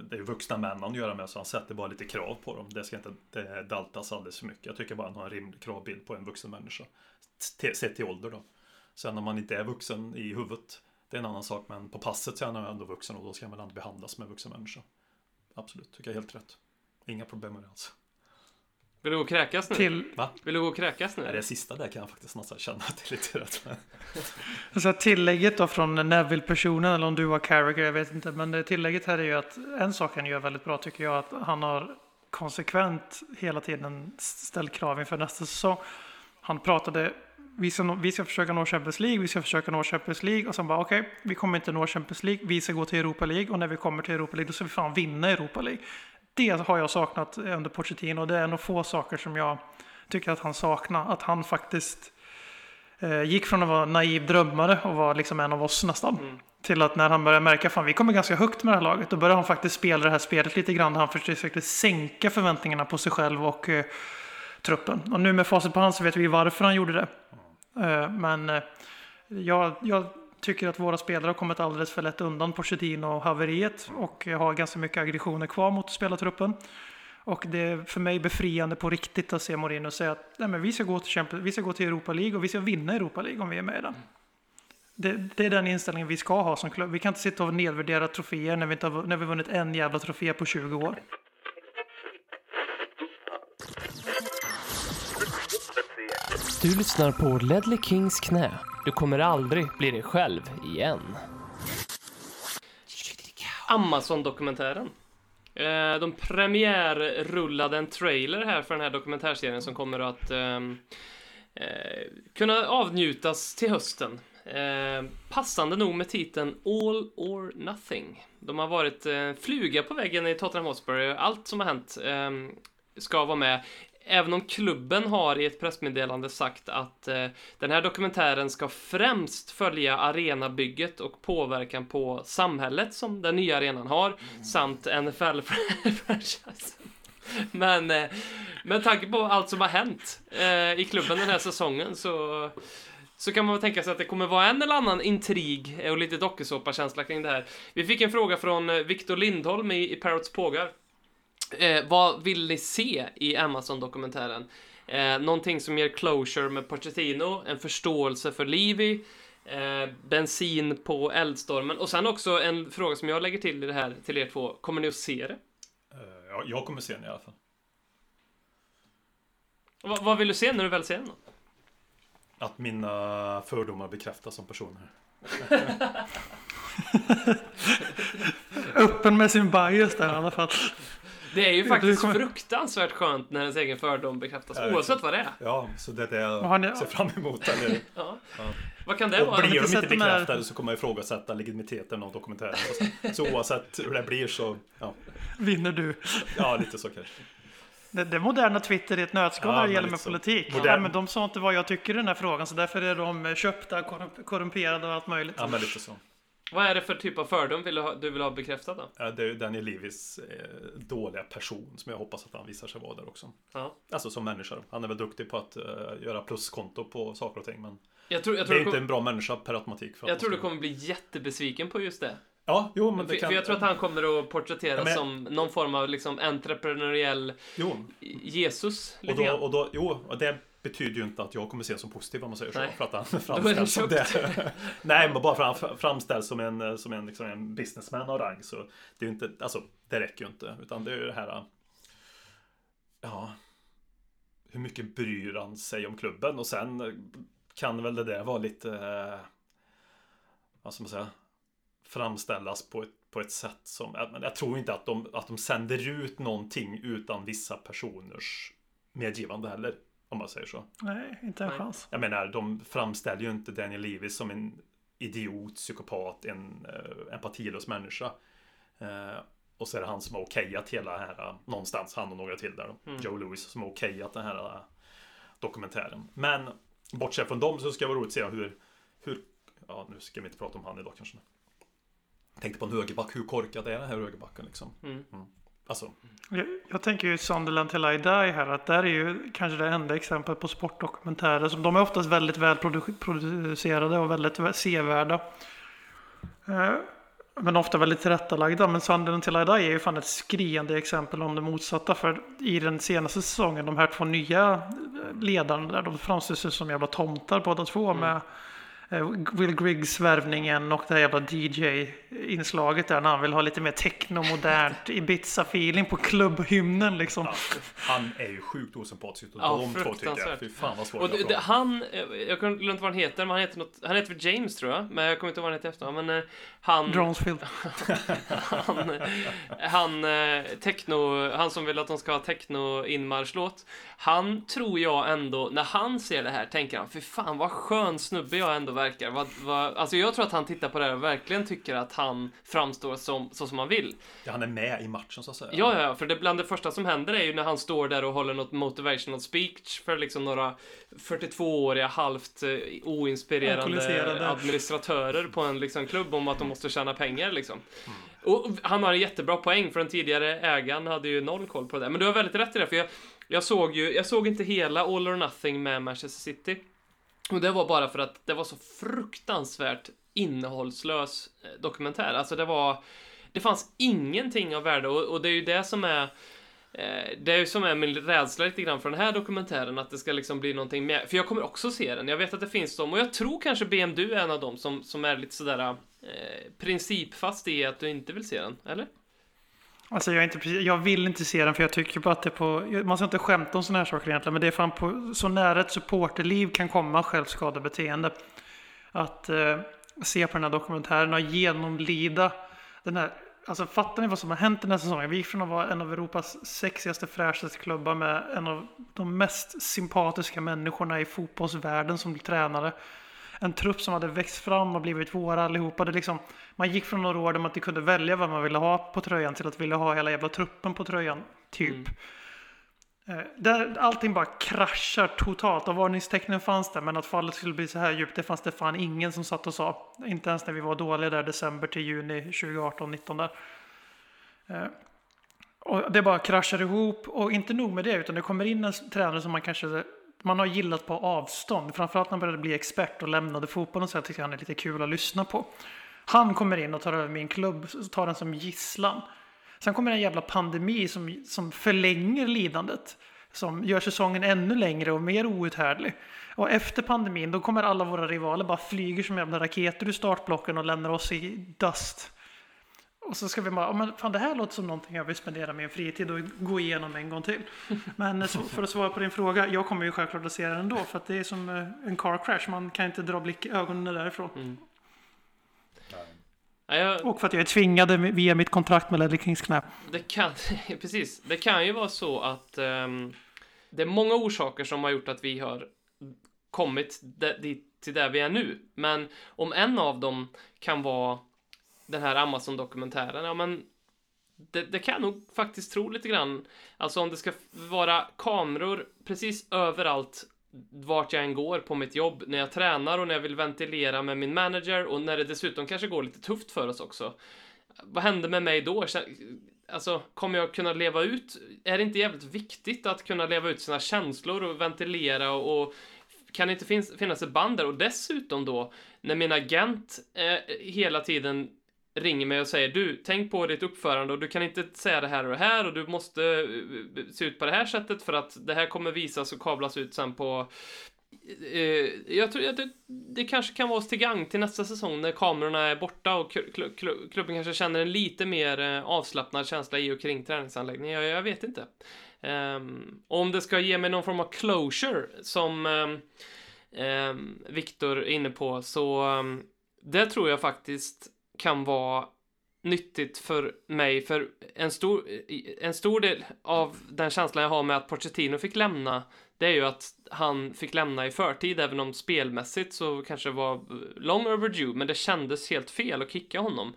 Speaker 4: det är vuxna män han gör med, så han sätter bara lite krav på dem. Det ska inte det daltas alldeles för mycket. Jag tycker bara han har en rimlig kravbild på en vuxen människa. Sett till ålder då. Sen om man inte är vuxen i huvudet, det är en annan sak. Men på passet så är han ändå vuxen och då ska han väl ändå behandlas som en vuxen människa. Absolut, tycker jag är helt rätt. Inga problem med det alls.
Speaker 2: Vill du gå och kräkas nu? Till...
Speaker 4: Va?
Speaker 2: Vill du gå och kräkas nu?
Speaker 4: Nej, det sista där kan jag faktiskt nästan känna att det är lite rätt med. <laughs>
Speaker 3: alltså tillägget då från Neville-personen, eller om du var Carragher, jag vet inte. Men tillägget här är ju att en sak han gör väldigt bra tycker jag, att han har konsekvent hela tiden ställt krav inför nästa säsong. Han pratade, vi ska, vi ska försöka nå Champions League, vi ska försöka nå Champions League och sen bara okej, okay, vi kommer inte nå Champions League, vi ska gå till Europa League och när vi kommer till Europa League då ska vi fan vinna Europa League det har jag saknat under Pochettino och det är nog få saker som jag tycker att han saknar. Att han faktiskt eh, gick från att vara naiv drömmare och var liksom en av oss nästan. Mm. Till att när han började märka att vi kommer ganska högt med det här laget, då började han faktiskt spela det här spelet lite grann. Han försökte sänka förväntningarna på sig själv och eh, truppen. Och nu med facit på hand så vet vi varför han gjorde det. Eh, men eh, jag, jag tycker att våra spelare har kommit alldeles för lätt undan Pochettino-haveriet och har ganska mycket aggressioner kvar mot spelartruppen. Och det är för mig befriande på riktigt att se Mourinho säga att nej, men vi, ska gå till Champions, vi ska gå till Europa League och vi ska vinna Europa League om vi är med i den. Det, det, är den inställningen vi ska ha som klubb. Vi kan inte sitta och nedvärdera troféer när vi, inte har, när vi vunnit en jävla trofé på 20 år.
Speaker 2: Du lyssnar på Ledley Kings knä. Du kommer aldrig bli dig själv igen. Amazon-dokumentären. Eh, de premiärrullade en trailer här för den här dokumentärserien som kommer att ehm, eh, kunna avnjutas till hösten. Eh, passande nog med titeln All or Nothing. De har varit eh, fluga på väggen i Tottenham Hotspur. Allt som har hänt ehm, ska vara med även om klubben har i ett pressmeddelande sagt att eh, den här dokumentären ska främst följa arenabygget och påverkan på samhället som den nya arenan har mm. samt NFL-franchisen. <laughs> Men eh, med tanke på allt som har hänt eh, i klubben den här säsongen så så kan man väl tänka sig att det kommer vara en eller annan intrig och lite dokusåpa-känsla kring det här. Vi fick en fråga från eh, Victor Lindholm i, i Parrots pågar. Eh, vad vill ni se i Amazon-dokumentären? Eh, någonting som ger closure med Pochettino, en förståelse för Livi, eh, bensin på eldstormen och sen också en fråga som jag lägger till i det här till er två. Kommer ni att se det?
Speaker 4: Eh, Ja, jag kommer se den i alla fall.
Speaker 2: Va, vad vill du se när du väl ser den?
Speaker 4: Att mina fördomar bekräftas som personer. <laughs>
Speaker 3: Öppen med sin bias där i alla fall.
Speaker 2: Det är ju faktiskt fruktansvärt skönt när ens egen fördom bekräftas,
Speaker 4: Ja,
Speaker 2: oavsett vad det är.
Speaker 4: Ja, så det är det jag
Speaker 3: ni-
Speaker 4: ser fram emot. Eller, <laughs>
Speaker 2: Ja.
Speaker 4: Ja.
Speaker 2: Vad kan det
Speaker 4: och
Speaker 2: vara?
Speaker 4: blir de
Speaker 3: inte
Speaker 4: inte
Speaker 3: sett de här-
Speaker 4: bekräftade så kommer jag ifrågasätta legitimiteten av dokumentären. Så, så oavsett hur det blir så, ja,
Speaker 3: Vinner du.
Speaker 4: ja lite så kanske.
Speaker 3: Det, det moderna Twitter i ett nötskal
Speaker 4: Ja,
Speaker 3: när det gäller med
Speaker 4: så.
Speaker 3: politik.
Speaker 4: Modern-
Speaker 3: Ja, men de sa inte vad jag tycker i den här frågan, så därför är de köpta, korrump- korrumperade och allt möjligt.
Speaker 4: Ja, men lite så.
Speaker 2: Vad är det för typ av fördom vill du, ha, du vill ha bekräftad då?
Speaker 4: Ja, det är ju Daniel Levis eh, dåliga person som jag hoppas att han visar sig vara där också.
Speaker 2: Ja.
Speaker 4: Alltså som människa. Han är väl duktig på att eh, göra pluskonto på saker och ting. Men
Speaker 2: Jag tror, jag
Speaker 4: det
Speaker 2: tror,
Speaker 4: är
Speaker 2: du
Speaker 4: inte
Speaker 2: kom,
Speaker 4: en bra människa per automatik.
Speaker 2: Jag tror du kommer bli jättebesviken på just det.
Speaker 4: Ja, jo men det
Speaker 2: För,
Speaker 4: kan...
Speaker 2: för jag tror att han kommer att porträtteras
Speaker 4: Ja, men-
Speaker 2: som någon form av liksom entreprenöriell
Speaker 4: Jo,
Speaker 2: Jesus.
Speaker 4: och då, och då, jo, och det betyder ju inte att jag kommer se som positiv om man säger så.
Speaker 2: Nej.
Speaker 4: För att han <laughs> framställs som det. <laughs> Nej, men bara för att han framställs som en, som en, liksom en businessman av rang så det är ju inte, alltså det räcker ju inte. Utan det är ju det här, ja, hur mycket bryr han sig om klubben? Och sen kan väl det där vara lite, eh, vad ska man säga, framställas på ett, på ett sätt som, men jag tror inte att de, att de sänder ut någonting utan vissa personers medgivande heller. Om man säger så.
Speaker 3: Nej, inte en
Speaker 2: Nej.
Speaker 3: chans.
Speaker 4: Jag menar, de framställer ju inte Daniel Lewis som en idiot, psykopat, en uh, empatilös människa. Eh, och så är det han som har okejat hela det här, eh, någonstans, han och några till där, då.
Speaker 2: Mm.
Speaker 4: Joe Lewis, som har okejat den här eh, dokumentären. Men bortsett från dem så ska det vara roligt att se hur, hur, ja nu ska vi inte prata om han idag kanske. Jag tänkte på en högerback, hur korkad är den här högerbacken liksom?
Speaker 2: Mm.
Speaker 4: Alltså,
Speaker 3: Jag, jag tänker ju Sunderland till I die här, att där är ju kanske det enda exemplet på sportdokumentärer. Som de är oftast väldigt väl produ- producerade och väldigt vä- sevärda. Eh, Men ofta väldigt tillrättalagda. Men Sunderland till I die är ju fan ett skriande exempel om det motsatta. För i den senaste säsongen, de här två nya eh, ledarna där, de framställs ju som jävla tomtar båda två. Med eh, Will Griggs värvningen och det här jävla DJ-inslaget där när han vill ha lite mer techno-modernt <laughs> Ibiza-feeling på klubbhymnen liksom.
Speaker 4: ja, han är ju sjukt osympatisk utav
Speaker 2: Ja,
Speaker 4: de två tycker jag. Fy fan vad svårt
Speaker 2: Och
Speaker 4: det
Speaker 2: det, han, eh, jag kan glömma vad han heter, men han heter något, han heter för James tror jag, men jag kommer inte ihåg vad han heter efter. Men eh, han,
Speaker 3: Dronesfield. <laughs>
Speaker 2: han, eh, han, eh, techno, han som vill att de ska ha techno-inmarschlåt, han tror jag ändå, när han ser det här, tänker han, för fan vad skön snubbe jag ändå verkar. Vad, vad, alltså jag tror att han tittar på det här och verkligen tycker att han framstår som, så som han vill.
Speaker 4: Ja, han är med i matchen så att säga.
Speaker 2: Ja, ja, för det bland det första som händer är ju när han står där och håller något motivational speech för liksom några 42-åriga halvt eh, oinspirerande administratörer på en liksom klubb om att de måste tjäna pengar liksom. Och han har en jättebra poäng för den tidigare ägaren hade ju noll koll på det. Men du har väldigt rätt i det, för jag, jag såg ju, jag såg inte hela All or Nothing med Manchester City. Och det var bara för att det var så fruktansvärt innehållslös eh, dokumentär. Alltså det var, det fanns ingenting av värde och, och det är ju det som är eh, det är ju som är min rädsla lite grann för den här dokumentären, att det ska liksom bli någonting mer. För jag kommer också se den. Jag vet att det finns de, och jag tror kanske BMDU är en av dem som, som är lite sådär eh, principfast i att du inte vill se den, eller?
Speaker 3: Alltså jag, är inte, jag vill inte se den för jag tycker bara att det är på... Man ska inte skämta om sådana här saker egentligen. Men det är fan på så nära ett supporterliv kan komma självskadebeteende. Att eh, se på den här dokumentären och genomlida den här... Alltså fattar ni vad som har hänt den här säsongen? Vi gick från att vara en av Europas sexigaste, fräschaste klubbar med en av de mest sympatiska människorna i fotbollsvärlden som tränare. En trupp som hade växt fram och blivit våra allihopa. Det liksom, man gick från några år där man inte kunde välja vad man ville ha på tröjan till att vilja ha hela jävla truppen på tröjan. Typ. Eh, Där allting bara kraschar totalt. Och varningstecknen fanns där, men att fallet skulle bli så här djupt, det fanns det fan ingen som satt och sa. Inte ens när vi var dåliga där december till juni 2018-19 där. Eh, Och det bara kraschar ihop. Och inte nog med det, utan det kommer in en tränare som man kanske man har gillat på avstånd. Framförallt när han började bli expert och lämnade fotbollen så jag tycker han är lite kul att lyssna på. Han kommer in och tar över min klubb, tar den som gisslan. Sen kommer en jävla pandemi som, som förlänger lidandet. Som gör säsongen ännu längre och mer outhärdlig. Och efter pandemin då kommer alla våra rivaler bara flyger som jävla raketer ur startblocken och lämnar oss i dust. Och så ska vi bara, men fan det här låter som någonting jag vill spendera min fritid och gå igenom en gång till. <laughs> Men så, för att svara på din fråga, jag kommer ju självklart att se den ändå för att det är som eh, en car crash, man kan inte dra blick, ögonen därifrån.
Speaker 2: Mm. Ja, jag,
Speaker 3: Och för att jag är tvingad via mitt kontrakt med Ledley Kings knä.
Speaker 2: det kan, <laughs> precis, det kan ju vara så att ehm, det är många orsaker som har gjort att vi har kommit dit, till där vi är nu. Men om en av dem kan vara den här Amazon-dokumentären, ja men det, det kan jag nog faktiskt tro lite grann. Alltså om det ska vara kameror precis överallt vart jag än går på mitt jobb, när jag tränar och när jag vill ventilera med min manager och när det dessutom kanske går lite tufft för oss också. Vad händer med mig då? Alltså, kommer jag kunna leva ut? Är det inte jävligt viktigt att kunna leva ut sina känslor och ventilera och, och kan det inte finnas, finnas ett band där? Och dessutom då, när min agent eh, hela tiden ringer mig och säger du, tänk på ditt uppförande och du kan inte säga det här och det här och du måste eh, eh, se ut på det här sättet för att det här kommer visas och kablas ut sen på eh, jag tror att det, det kanske kan vara oss till gang till nästa säsong när kamerorna är borta och kl- kl- klubben kanske känner en lite mer eh, avslappnad känsla i och kring träningsanläggningen. Jag, jag vet inte. Um, om det ska ge mig någon form av closure som um, Viktor är inne på så um, det tror jag faktiskt kan vara nyttigt för mig för en stor, en stor del av den känslan jag har med att Pochettino fick lämna det är ju att han fick lämna i förtid, även om spelmässigt så kanske det var long overdue, men det kändes helt fel att kicka honom.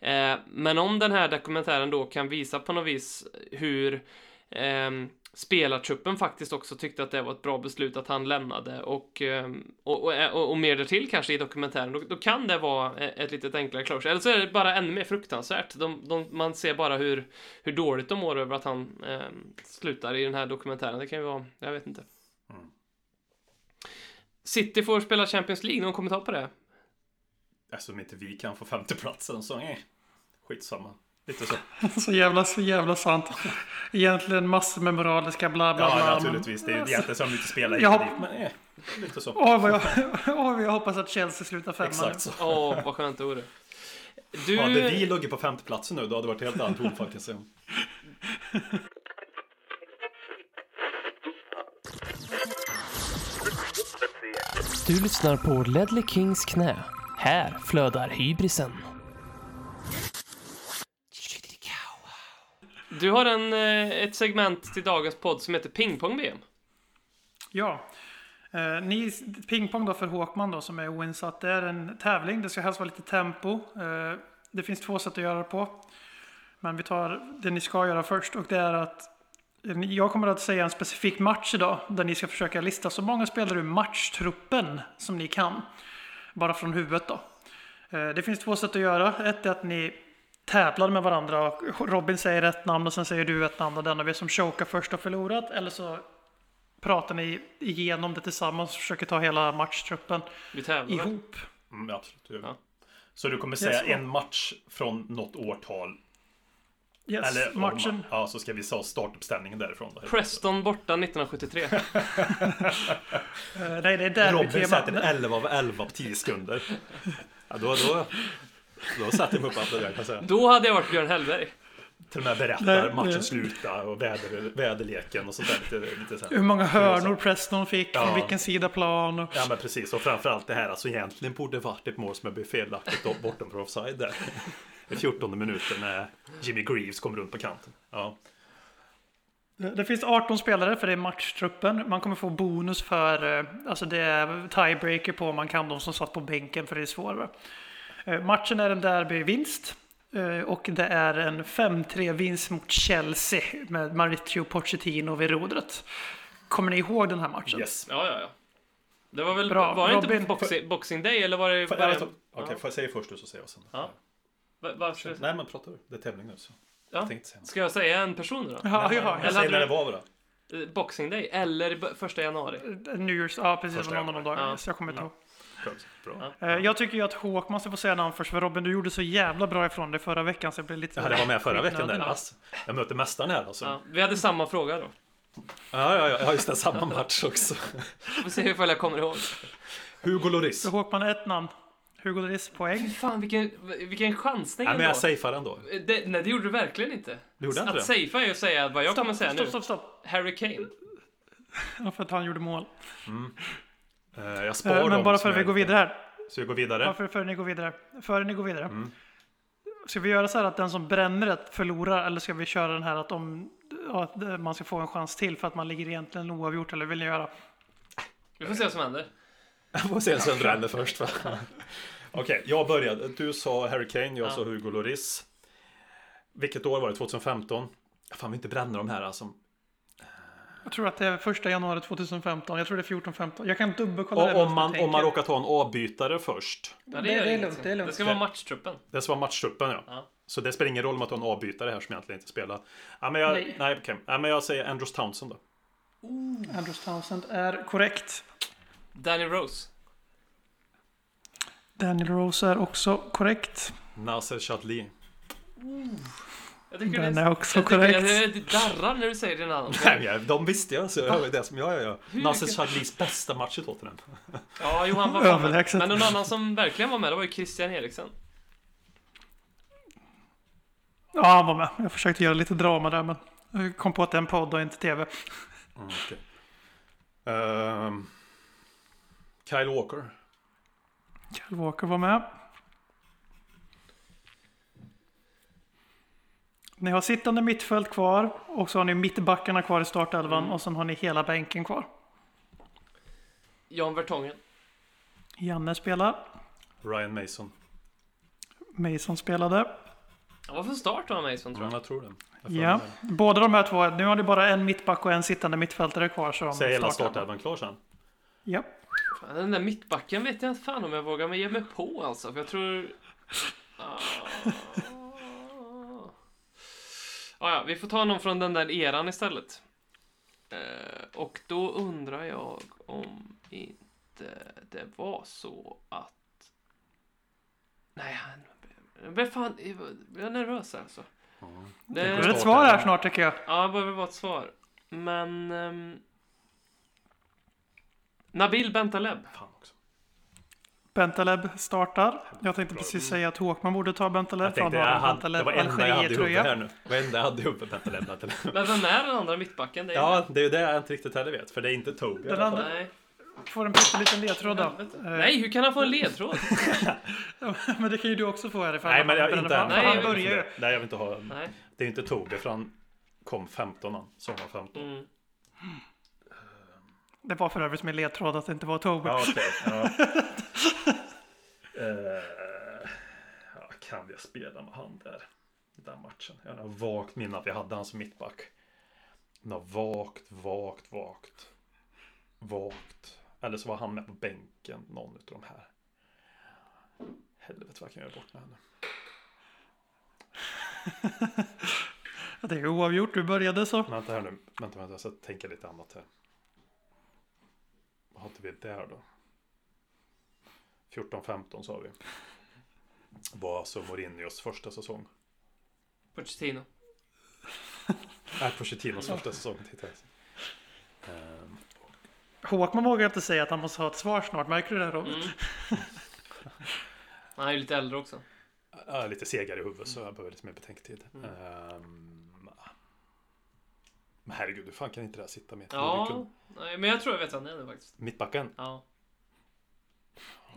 Speaker 2: Eh, men om den här dokumentären då kan visa på något vis hur eh, spelartruppen faktiskt också tyckte att det var ett bra beslut att han lämnade och, eh, och, och, och, och mer därtill kanske i dokumentären, då, då kan det vara ett litet enklare closure. Eller så är det bara ännu mer fruktansvärt. De, de, man ser bara hur, hur dåligt de mår över att han eh, slutar i den här dokumentären. Det kan ju vara, jag vet inte.
Speaker 4: Mm.
Speaker 2: City får spela Champions League, någon kommentar på det?
Speaker 4: Alltså om inte vi kan få femteplatsen så nej. Skitsamma. Lite så. <laughs>
Speaker 3: Så jävla, så jävla sant. Egentligen massor med moraliska bla bla bla.
Speaker 4: Ja, naturligtvis. Det är ju egentligen som inte spelar
Speaker 3: Jag
Speaker 4: hit
Speaker 3: hopp-
Speaker 4: Men eh, lite så.
Speaker 3: Åh, vad jag, <laughs> åh, vad jag hoppas att Chelsea slutar femma
Speaker 4: Exakt så.
Speaker 2: Åh, vad skönt det vore. Du...
Speaker 4: Hade vi legat på femteplatsen nu, då hade det varit helt annat jag säga.
Speaker 2: Du lyssnar på Ledley Kings knä. Här flödar hybrisen. Du har en, eh, ett segment till dagens podd som heter Pingpong-VM.
Speaker 3: Ja. Eh, ni, pingpong då för Håkman då som är oinsatt. Det är en tävling. Det ska helst vara lite tempo. Eh, det finns två sätt att göra det på. Men vi tar det ni ska göra först och det är att eh, jag kommer att säga en specifik match idag där ni ska försöka lista så många spelare ur matchtruppen som ni kan. Bara från huvudet då. Eh, det finns två sätt att göra. Ett är att ni tävlar med varandra. och Robin säger ett namn och sen säger du ett namn och den av er som chokar först har förlorat. Eller så pratar ni igenom det tillsammans och försöker ta hela matchtruppen
Speaker 2: Vi tävlar.
Speaker 3: ihop.
Speaker 4: Mm, absolut.
Speaker 2: Ja.
Speaker 4: Så du kommer säga
Speaker 3: så.
Speaker 4: en match från något årtal?
Speaker 3: Yes,
Speaker 4: Eller om-
Speaker 3: matchen.
Speaker 4: Ja, så ska vi ta startuppställningen därifrån. Då.
Speaker 2: Preston borta 1973. <laughs>
Speaker 3: Eh, nej, det är där
Speaker 4: Robin sätter en 11 av 11 på 10 sekunder. Ja, då, då, då satte jag mig upp kan jag säga.
Speaker 2: Då hade jag varit Björn Hellberg.
Speaker 4: Till och med berättar
Speaker 3: Nej,
Speaker 4: matchen
Speaker 3: det-
Speaker 4: slutar och väder, väderleken och sånt där. Lite, lite så här.
Speaker 3: Hur många hörnor Preston fick,
Speaker 4: Ja.
Speaker 3: från vilken sida plan. Och...
Speaker 4: Ja men precis, och framförallt det här alltså egentligen borde varit ett mål som blev felaktigt bortom för offside där. I 14 minuten när Jimmy Greaves kom runt på kanten. Ja,
Speaker 3: Det det finns 18 spelare för det är matchtruppen. Man kommer få bonus för, eh, alltså det är tiebreaker på om man kan de som satt på bänken för det är svårare. Eh, Matchen är en derbyvinst. eh, Och det är en 5-3 vinst mot Chelsea med Mauricio Pochettino vid rodret. Kommer ni ihåg den här matchen?
Speaker 4: yes.
Speaker 2: Ja, ja, ja. Det var väl,
Speaker 3: Bra.
Speaker 2: var det inte
Speaker 3: Robin.
Speaker 2: boxing, boxing day eller var det...
Speaker 4: Får-
Speaker 2: Var
Speaker 4: ja,
Speaker 2: det
Speaker 4: Okej, får jag säga först du så säger jag sen.
Speaker 2: Ja. va- varför,
Speaker 4: Nej men prata du, det är tävling nu så.
Speaker 2: Ja.
Speaker 4: Jag.
Speaker 2: Ska jag säga en person då?
Speaker 3: Ja, ja,
Speaker 4: Jag
Speaker 2: Eller
Speaker 4: säger när det var bara.
Speaker 2: Eh, Boxing Day eller första januari.
Speaker 3: New Year's, ja precis, någon av de dagarna.
Speaker 2: Ja.
Speaker 3: Så jag kommer inte ihåg.
Speaker 4: Bra.
Speaker 2: Ja.
Speaker 3: Eh, Jag tycker ju att Håk måste få säga namn först, för Robin, du gjorde så jävla bra ifrån dig förra veckan så jag blev lite...
Speaker 4: Ja, det var med förra veckan där. Alltså. Jag möter mästaren här alltså.
Speaker 2: Ja, vi hade samma fråga då.
Speaker 4: Ja, ja, ja, just det. Samma match också.
Speaker 2: Får se ifall jag kommer ihåg.
Speaker 4: Hugo Lloris.
Speaker 3: Så Håkman ett namn. Hugo Lloris,
Speaker 2: Fy
Speaker 3: poäng.
Speaker 2: fan vilken, vilken chansning
Speaker 4: Nej, men
Speaker 2: ändå.
Speaker 4: jag safear ändå.
Speaker 2: det, nej, det gjorde du verkligen inte.
Speaker 4: Du gjorde inte
Speaker 2: Att
Speaker 4: det?
Speaker 2: safea är att säga vad jag kommer säga
Speaker 3: stopp,
Speaker 2: nu.
Speaker 3: stopp, stopp.
Speaker 2: Harry Kane.
Speaker 3: Ja, för att han gjorde mål.
Speaker 4: Eh, Jag
Speaker 3: Eh,
Speaker 4: spar dem
Speaker 3: Men bara
Speaker 4: som
Speaker 3: för att vi går vidare här.
Speaker 4: Så vi går vidare.
Speaker 3: Varför före ni går vidare? Före ni går vidare.
Speaker 4: Mm.
Speaker 3: Ska vi göra så här att den som bränner ett förlorar eller ska vi köra den här att, om, ja, att man ska få en chans till för att man ligger egentligen oavgjort eller vill ni göra?
Speaker 2: Vi får se vad som händer. <laughs>
Speaker 4: Jag får se Sven Brenner först va? <laughs> Okej, jag började. Du sa Harry Kane, jag
Speaker 2: Ja.
Speaker 4: sa Hugo Lloris. Vilket år var det? 2015? Fan, vi inte bränna de här alltså.
Speaker 3: Jag tror att det är första januari 2015. Jag tror det är 14-15. Jag kan dubbelkolla det.
Speaker 4: Och
Speaker 3: medan
Speaker 4: om man, om man råkar ta en avbytare först.
Speaker 2: Ja,
Speaker 3: Det-
Speaker 2: gör
Speaker 3: det är lugnt, det är lugnt.
Speaker 2: Det ska vara matchtruppen.
Speaker 4: Det ska vara matchtruppen ja.
Speaker 2: Ja.
Speaker 4: Så det spelar ingen roll om att du har en avbytare här som egentligen inte spelar. Ja, men jag,
Speaker 3: Nej.
Speaker 4: nej. okej. Ja, men jag säger Andrews Townsend då.
Speaker 3: Andrews Townsend är korrekt.
Speaker 2: Danny Rose.
Speaker 3: Daniel Rose är också korrekt.
Speaker 4: Nasser Chadli.
Speaker 2: Jag tycker
Speaker 3: Den
Speaker 2: det
Speaker 3: är också
Speaker 2: jag tycker
Speaker 3: korrekt.
Speaker 2: Jag, jag darrar när du säger din namn.
Speaker 4: Nej, ja, de visste jag, så det var det som jag gör.
Speaker 2: Hur
Speaker 4: Nasser
Speaker 2: mycket-
Speaker 4: Chadlis bästa match i Tottenham. <laughs>
Speaker 2: Ja, Johan var fan med. Men någon annan som verkligen var med, det var ju Christian Eriksen.
Speaker 3: Ja, han var med. Jag försökte göra lite drama där, men jag kom på att det är en podd och inte tv. <laughs>
Speaker 4: Mm, okej. Ehm, Kyle Walker.
Speaker 3: Kyle Walker var med. Ni har sittande mittfält kvar och så har ni mittbackarna kvar i startelvan
Speaker 2: Mm.
Speaker 3: och sen har ni hela bänken kvar.
Speaker 2: Jan Vertongen.
Speaker 3: Janne spelar.
Speaker 4: Ryan Mason.
Speaker 3: Mason spelade.
Speaker 2: Han var från start var Mason tror
Speaker 4: Ja,
Speaker 2: jag.
Speaker 4: jag tror det. Jag
Speaker 3: Ja,
Speaker 4: det.
Speaker 3: båda de här två. Nu har ni bara en mittback och en sittande mittfältare kvar. Så
Speaker 4: är hela
Speaker 3: startelvan
Speaker 4: klar sen?
Speaker 3: Ja.
Speaker 2: Fan, Den där mittbacken vet jag inte fan om jag vågar ge mig på alltså. För jag tror... Ah. Ah, ja, vi får ta någon från den där eran istället. Eh, och då undrar jag om inte det var så att... Nej, han... Men fan, jag är nervös alltså.
Speaker 3: Det är ett svar här snart tycker jag.
Speaker 2: Ja, det behöver vara ett svar. Men... ehm, Nabil Bentaleb.
Speaker 4: Fan också.
Speaker 3: Bentaleb startar. Jag tänkte precis säga att Håkman borde ta Bentaleb.
Speaker 4: Jag
Speaker 3: för han
Speaker 4: tänkte,
Speaker 3: har
Speaker 4: hade, det
Speaker 3: Bentaleb
Speaker 4: var enda jag hade
Speaker 3: Algeriet-tröja.
Speaker 4: här nu. Det var enda jag hade. Vänta, lämna inte.
Speaker 2: Men vem är den andra mittbacken? Det är
Speaker 4: Ja, det är ju det jag inte riktigt heller vet. För det är inte Toby.
Speaker 3: Den andra-
Speaker 2: Nej.
Speaker 3: Får en pytteliten ledtråd då.
Speaker 2: Nej, hur kan han få en ledtråd? <laughs>
Speaker 3: Men det kan ju du också få härifrån.
Speaker 4: Nej, men jag, inte än.
Speaker 2: Nej,
Speaker 3: Han
Speaker 2: jag-
Speaker 3: börjar ju.
Speaker 4: Nej, jag vill inte ha...
Speaker 2: Nej.
Speaker 4: Det är inte Toby för han kom 15 han. Sommar 15.
Speaker 2: Mm.
Speaker 3: Det var för övrigt min ledtråd att det inte var Toby.
Speaker 4: Ja, okej. <laughs> Ja. Eh, ja, kan jag spela med han där? I den matchen. Jag har vagt minne att vi hade han som mittback. Nå, vagt, vagt, vagt. Vagt. Eller så var han med på bänken, någon av de här. Helvete vad kan jag göra bort med henne? <laughs>
Speaker 3: Det är oavgjort, du började så.
Speaker 4: Vänta här nu. Vänta, vänta. Jag ska tänka lite annat här. Vad hade vi där då? 14-15 sa vi. Var alltså Mourinhos första säsong.
Speaker 2: Pochettino. <laughs>
Speaker 4: Nej, Pochettinos första säsong. Ehm,
Speaker 3: Håkman vågar inte säga att han måste ha ett svar snart. Märker du det Robert?
Speaker 2: Mm. Han är ju lite äldre också.
Speaker 4: jag är lite segare i huvudet så jag behöver lite mer betänketid.
Speaker 2: Mm.
Speaker 4: Ehm, men herregud, hur fan kan inte det här sitta med?
Speaker 2: Ja, nej, men jag tror jag vet vem det är nu faktiskt.
Speaker 4: Mittbacken.
Speaker 2: Ja.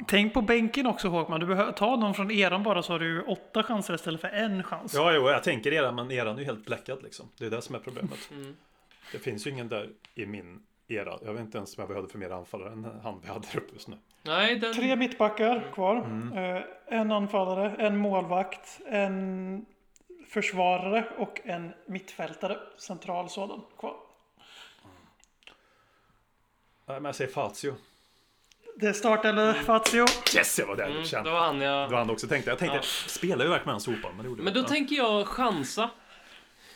Speaker 3: Tänk på bänken också Håkman. Du behöver ta någon från eran bara så har du åtta chanser istället för en chans.
Speaker 4: Ja, jo, jag tänker eran, men eran är ju helt bläckad liksom. Det är det som är problemet.
Speaker 2: Mm.
Speaker 4: Det finns ju ingen där i min era. Jag vet inte ens vad vi hade för mer anfallare än han vi hade där uppe just nu.
Speaker 2: Nej, den...
Speaker 3: Tre mittbackar kvar.
Speaker 4: Mm.
Speaker 3: Eh, en anfallare, en målvakt, en försvarare och en mittfältare. Central sådan kvar.
Speaker 4: Men jag säger Fazio.
Speaker 3: Det är start eller Fazio.
Speaker 4: Yes, jag var där.
Speaker 2: Mm,
Speaker 4: Mm,
Speaker 2: det
Speaker 4: kände.
Speaker 2: var han
Speaker 4: Det var
Speaker 2: jag...
Speaker 4: han också tänkte. Jag tänkte,
Speaker 2: Ja.
Speaker 4: spelar ju verkligen med han sopan? Men
Speaker 2: Men då
Speaker 4: Ja.
Speaker 2: tänker jag chansa.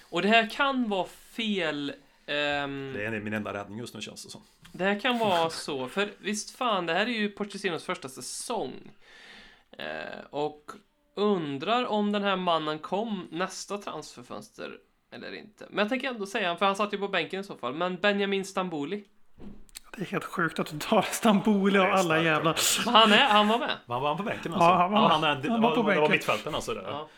Speaker 2: Och det här kan vara fel Ehm,
Speaker 4: Det är min enda räddning just nu känns det som.
Speaker 2: Det här kan vara <laughs> så, för visst fan, det här är ju Pochettinos första säsong. Eh, och undrar om den här mannen kom nästa transferfönster eller inte. Men jag tänker ändå säga han, för han satt ju på bänken i så fall. Men Benjamin Stamboli.
Speaker 3: Det är helt sjukt att du tar Stamboli av alla jävla...
Speaker 2: Han, är, han var med.
Speaker 4: Var var han på bänken alltså?
Speaker 3: Ja, han var-
Speaker 4: han, är,
Speaker 3: han var på
Speaker 4: Det var
Speaker 3: bänken.
Speaker 4: mittfälten alltså? Det.
Speaker 2: Ja.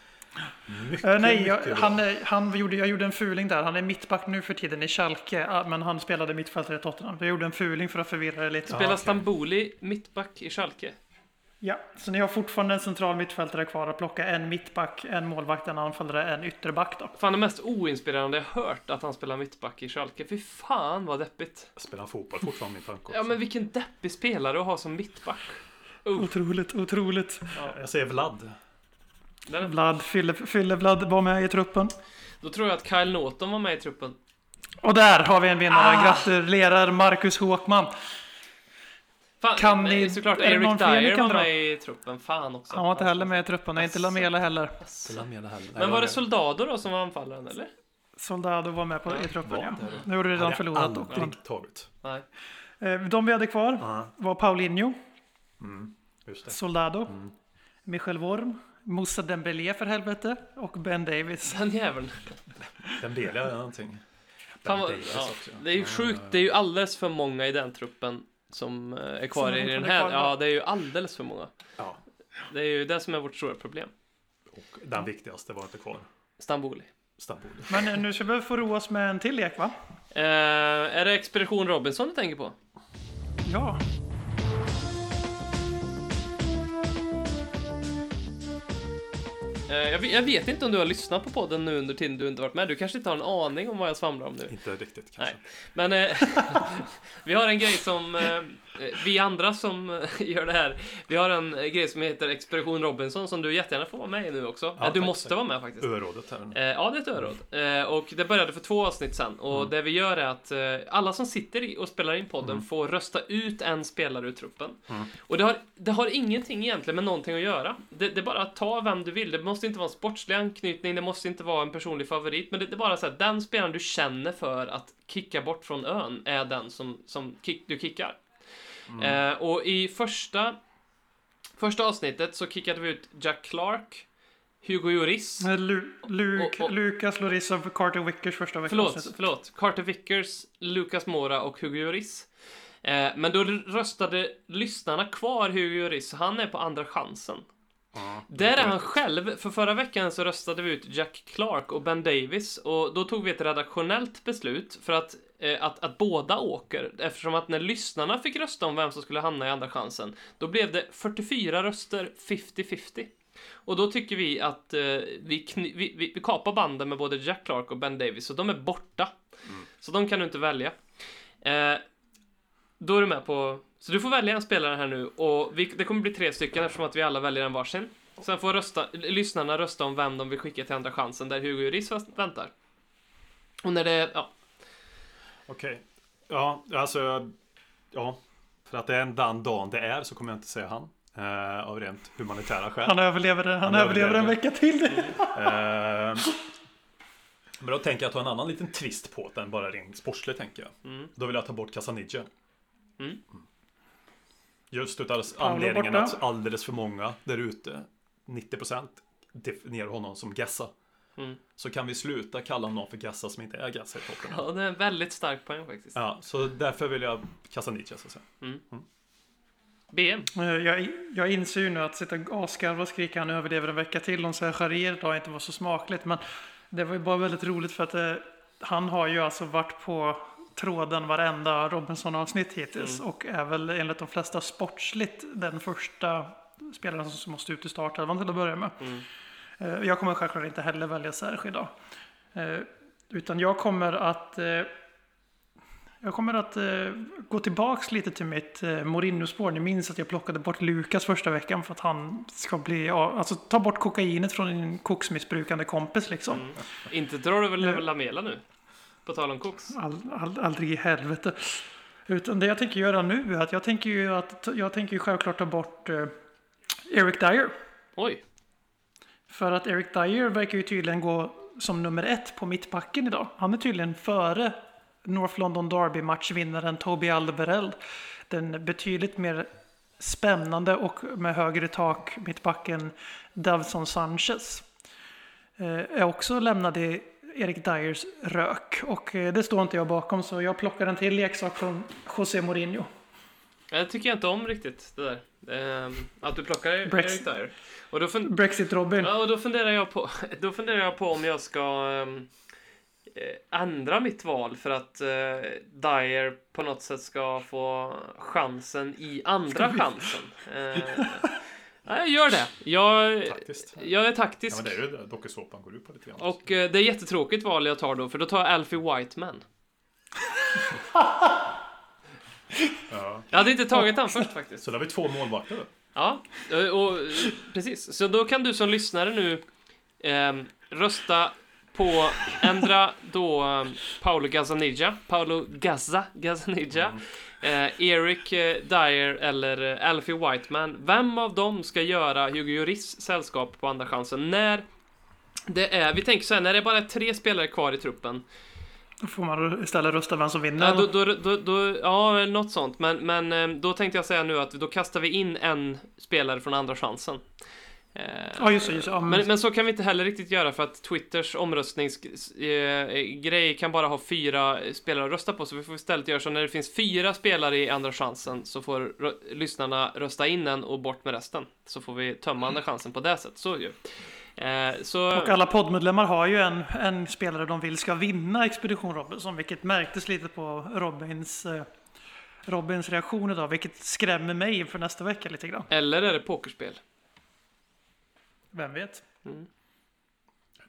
Speaker 4: Mycket,
Speaker 3: Eh, nej, jag,
Speaker 4: mycket
Speaker 3: han, är- han gjorde, jag gjorde en fuling där. Han är mittback nu för tiden i Schalke, ah, men han spelade mittfältare i Tottenham. Jag gjorde en fuling för att förvirra det lite.
Speaker 2: Spelar. Stamboli mittback i Schalke?
Speaker 3: Ja, så ni har fortfarande en central mittfältare kvar att plocka. En mittback, en målvakt, en anfallare, en ytterback då.
Speaker 2: Fan det mest oinspirerande jag hört att han spelar mittback i Schalke. Fy fan vad deppigt.
Speaker 4: Spelar fotboll fortfarande min tanke också.
Speaker 2: Ja men vilken deppig spelare att ha som mittback. Uh,
Speaker 3: Otroligt, otroligt.
Speaker 4: Jag säger Vlad.
Speaker 2: den,
Speaker 3: Vlad, Fylle, Fylle Vlad var med i truppen.
Speaker 2: då tror jag att Kyle Norton var med i truppen.
Speaker 3: Och där har vi en vinnare.
Speaker 2: Ah.
Speaker 3: Gratulerar Marcus Håkman.
Speaker 2: Fan,
Speaker 3: Kan
Speaker 2: nej,
Speaker 3: ni-
Speaker 2: såklart
Speaker 3: är någon
Speaker 2: Eric Dyer var med i truppen. Fan också.
Speaker 3: Han var inte heller med i truppen, och inte Lamela heller.
Speaker 2: Men var det Soldado då som var anfallaren eller?
Speaker 3: Soldado var med på, i truppen ja. Nu har du redan förlorat
Speaker 4: tagit.
Speaker 2: Nej.
Speaker 3: Eh, De vi hade kvar var Paulinho,
Speaker 4: just det.
Speaker 3: Soldado, Michel Worm, Moussa Dembélé för helvete och Ben Davis.
Speaker 2: Den jäveln.
Speaker 4: Dembele eller någonting.
Speaker 2: Fan, ja, det är ju sjukt. Det är ju alldeles för många i den truppen som eh, är kvar
Speaker 3: Som
Speaker 2: i den här.
Speaker 3: Ja,
Speaker 2: det är ju alldeles för många.
Speaker 4: Ja,
Speaker 2: Det är ju det som är vårt stora problem.
Speaker 4: och den viktigaste var inte kvar.
Speaker 2: Stamboli.
Speaker 4: Stamboli.
Speaker 3: Men eh, nu ska vi få roa oss med en till lek va?
Speaker 2: Eh, är det Expedition Robinson du tänker på?
Speaker 3: Ja.
Speaker 2: Jag, vet- jag vet inte om du har lyssnat på podden nu under tiden du inte varit med. Du kanske inte har en aning om vad jag svamlar om nu.
Speaker 4: Inte riktigt kanske.
Speaker 2: Men eh, <laughs> vi har en grej som eh, vi andra som eh, gör det här. Vi har en eh, grej som heter Expedition Robinson som du jättegärna får vara med i nu också.
Speaker 4: Ja,
Speaker 2: Eh, du
Speaker 4: tack,
Speaker 2: måste
Speaker 4: tack.
Speaker 2: vara med faktiskt.
Speaker 4: Örådet här.
Speaker 2: Eh, ja, det är ett öråd. Eh, och det började för två avsnitt sen. Och
Speaker 4: Mm.
Speaker 2: det vi gör är att eh, alla som sitter i och spelar in podden får rösta ut en spelare ur truppen.
Speaker 4: Mm.
Speaker 2: Och det har, det har ingenting egentligen med någonting att göra. Det, det är bara att ta vem du vill. Det måste inte vara en sportslig anknytning, det måste inte vara en personlig favorit. Men det, det är bara så att den spelaren du känner för att kicka bort från ön är den som, som kick, du kickar.
Speaker 4: Mm.
Speaker 2: Eh, och i första, första avsnittet så kickade vi ut Jack Clark, Hugo Lloris.
Speaker 3: Eh, Lu, Luk,
Speaker 2: Och- och-
Speaker 3: Lukas Loris och Carter Wickers första veckan.
Speaker 2: Förlåt, förlåt. Carter Vickers, Lucas Mora och Hugo Lloris. Eh, men då röstade lyssnarna kvar Hugo Lloris, så han är på andra chansen.
Speaker 4: Ja,
Speaker 2: Där är han själv, för förra veckan så röstade vi ut Jack Clark och Ben Davis och då tog vi ett redaktionellt beslut för att, att, att båda åker eftersom att när lyssnarna fick rösta om vem som skulle hamna i andra chansen då blev det 44 röster 50-50. Och då tycker vi att eh, vi, vi, vi, vi kapar banden med både Jack Clark och Ben Davis så de är borta. Så de kan du inte välja. Eh, då är du med på... Så du får välja en spelare här nu och det kommer bli tre stycken eftersom att vi alla väljer en varsin. Sen får rösta, lyssnarna rösta om vem de vill skicka till andra chansen där Hugo Lloris väntar. Och när det... Ja.
Speaker 4: Okej. Ja, alltså. Ja. För att det är den dagen det är så kommer jag inte säga han. Eh, av rent humanitära skäl.
Speaker 3: Han överlever, han
Speaker 4: Han
Speaker 3: överlever en
Speaker 4: överlever.
Speaker 3: vecka till.
Speaker 4: Eh, <laughs> men då tänker jag ta en annan liten twist på det än bara rent sportslig tänker jag.
Speaker 2: Mm.
Speaker 4: Då vill jag ta bort Casanidje.
Speaker 2: Mm.
Speaker 4: Just utav anledningen att alldeles för många där ute, 90% definierar honom som Gessa.
Speaker 2: Mm.
Speaker 4: Så kan vi sluta kalla någon för Gessa som inte är Gessa i toppen.
Speaker 2: ja, det är en väldigt stark poäng faktiskt.
Speaker 4: Ja, så därför vill jag Casanidje så att säga.
Speaker 2: BM.
Speaker 3: Eh, Jag, jag inser ju nu att sitta och asgarva och skrika han överlever en vecka till om Sergerier idag inte var så smakligt. Men det var ju bara väldigt roligt för att eh, han har ju alltså varit på tråden varenda Robinson-avsnitt hittills. Och är väl enligt de flesta sportsligt den första spelaren som måste ut i startelvan till att börja med.
Speaker 2: Mm.
Speaker 3: Eh, Jag kommer självklart inte heller välja idag. Eh, Utan jag kommer att eh, jag kommer att gå tillbaks lite till mitt Mourinho-spår. Ni minns att jag plockade bort Lukas första veckan för att han ska bli, ja, alltså ta bort kokainet från en koksmissbrukande kompis liksom.
Speaker 2: Mm. Inte drar du väl över Lamela nu? På tal om koks.
Speaker 3: All, all, aldrig i helvete. Utan det jag tänker göra nu är att jag tänker ju, att, jag tänker ju självklart ta bort Eric Dyer.
Speaker 2: Oj.
Speaker 3: För att Eric Dyer verkar ju tydligen gå som nummer ett på mittbacken idag. Han är tydligen före North London Derby-matchvinnaren Toby Alderweireld. Den betydligt mer spännande och med högre tak mittbacken Davson Sanchez. Eh, är också lämnad i Eric Dyers rök och eh, det står inte jag bakom så jag plockar en till leksak från José Mourinho.
Speaker 2: Det tycker jag inte om riktigt, det där. Ehm, att du plockar
Speaker 3: Brexit.
Speaker 2: Dyer. Och då, fun-
Speaker 3: Brexit-Robin.
Speaker 2: ja, och då funderar jag på, <laughs> då funderar jag på om jag ska eh, ändra mitt val för att eh, Dyer på något sätt ska få chansen i andra chansen. Eh, nej, jag gör det. Jag,
Speaker 4: Taktiskt.
Speaker 2: jag är
Speaker 4: Ja,
Speaker 2: taktisk.
Speaker 4: men det är ju det dokusåpan går ut på lite grann.
Speaker 2: Och eh, det är jättetråkigt val jag tar då, för då tar jag Alfie Whiteman. <laughs>
Speaker 4: Ja.
Speaker 2: Jag hade inte tagit han först faktiskt.
Speaker 4: Så då har vi två målvakter.
Speaker 2: Ja, och, och precis. Så då kan du som lyssnare nu ehm, rösta på ändra då um, Paolo Gazzanija, Paolo Gazza, Gazzanija, eh, Eric eh, Dyer eller eh, Alfie Whiteman. Vem av dem ska göra Hugo Lloris sällskap på andra chansen? När det är, vi tänker så här, när det bara är tre spelare kvar i truppen,
Speaker 3: Då får man istället rösta vem som vinner.
Speaker 2: Ja, då, då, då, ja, något sånt. Men, men eh, då tänkte jag säga nu att då kastar vi in en spelare från andra chansen. Eh,
Speaker 3: Ja, just det. Just det. Ja, men,
Speaker 2: men, men så kan vi inte heller riktigt göra för att Twitters omröstningsgrej kan bara ha fyra spelare att rösta på. Så vi får istället göra så när det finns fyra spelare i andra chansen så får lyssnarna rösta in en och bort med resten. Så får vi tömma andra chansen på det sättet. Så ju. Eh, så...
Speaker 3: och alla poddmedlemmar har ju en, en spelare de vill ska vinna Expedition Robinson, vilket märktes lite på Robins, eh, Robins reaktion idag, vilket skrämmer mig inför nästa vecka lite grann.
Speaker 2: Eller är det pokerspel?
Speaker 3: Vem vet?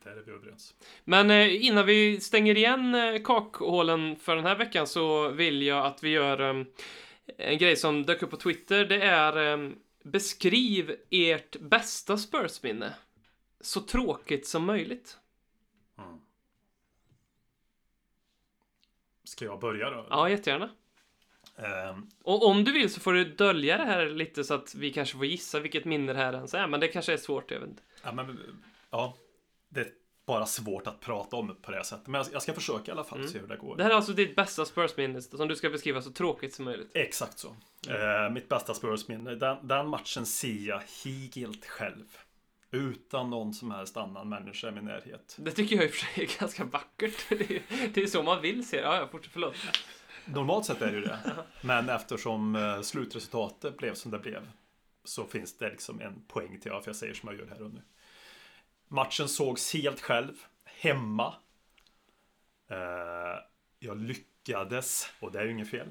Speaker 4: Där är vi överens.
Speaker 2: Men eh, innan vi stänger igen eh, kakhålen för den här veckan så vill jag att vi gör en grej som dök upp på Twitter. Det är beskriv ert bästa Spurs-minne. Så tråkigt som möjligt.
Speaker 4: Ska jag börja då?
Speaker 2: Ja, jättegärna.
Speaker 4: Ehm,
Speaker 2: Och om du vill så får du dölja det här lite så att vi kanske får gissa vilket minne det här ens är. Men det kanske är svårt, jag vet inte.
Speaker 4: ja, men, ja, det är bara svårt att prata om på det här sättet. Men jag, ska försöka i alla fall se hur det går.
Speaker 2: Mm. Det här är alltså ditt bästa Spurs-minne som du ska beskriva så tråkigt som möjligt.
Speaker 4: Exakt så. Eh, mitt bästa Spurs-minne. Den, den matchen ser jag helt själv. Utan någon som helst annan människa i min närhet.
Speaker 2: Det tycker jag i och för sig är ganska vackert. <laughs> Det är, det är så man vill se det. Ja, ja, förlåt.
Speaker 4: Normalt sett är det ju det. <laughs> Men eftersom eh, slutresultatet blev som det blev. Så finns det liksom en poäng till varför jag säger som jag gör här och nu. Matchen sågs helt själv. Hemma. Eh, jag lyckades, och det är ju inget fel.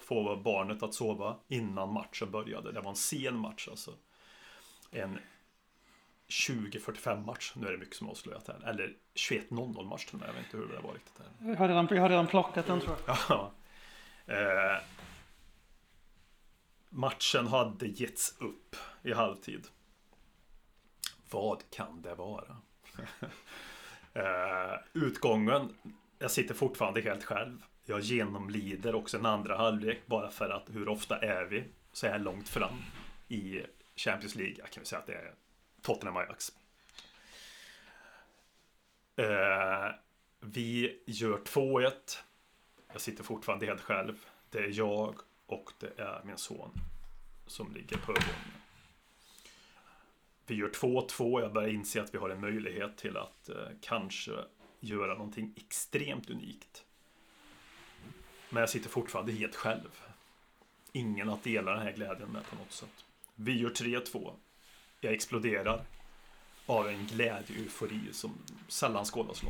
Speaker 4: Få barnet att sova innan matchen började. Det var en sen match alltså. En 20-45 match. Nu är det mycket som avslöjat här. Eller 21-00 match och med. Jag vet inte hur det var riktigt. Här.
Speaker 3: Jag har redan, jag har redan plockat den tror jag. <laughs>
Speaker 4: Ja. Eh, matchen hade getts upp i halvtid. Vad kan det vara? <laughs> eh, utgången. Jag sitter fortfarande helt själv. Jag genomlider också en andra halvlek bara för att hur ofta är vi så här långt fram i Champions League? Jag kan väl säga att det är Tottenham Ajax. Eh, vi gör 2-1. Jag sitter fortfarande helt själv. Det är jag och det är min son som ligger på ögonen. Vi gör 2-2. Jag börjar inse att vi har en möjlighet till att eh, kanske göra någonting extremt unikt. Men jag sitter fortfarande helt själv. Ingen att dela den här glädjen med på något sätt. Vi gör 3-2. Jag exploderar av en glädje eufori som sällan skådas.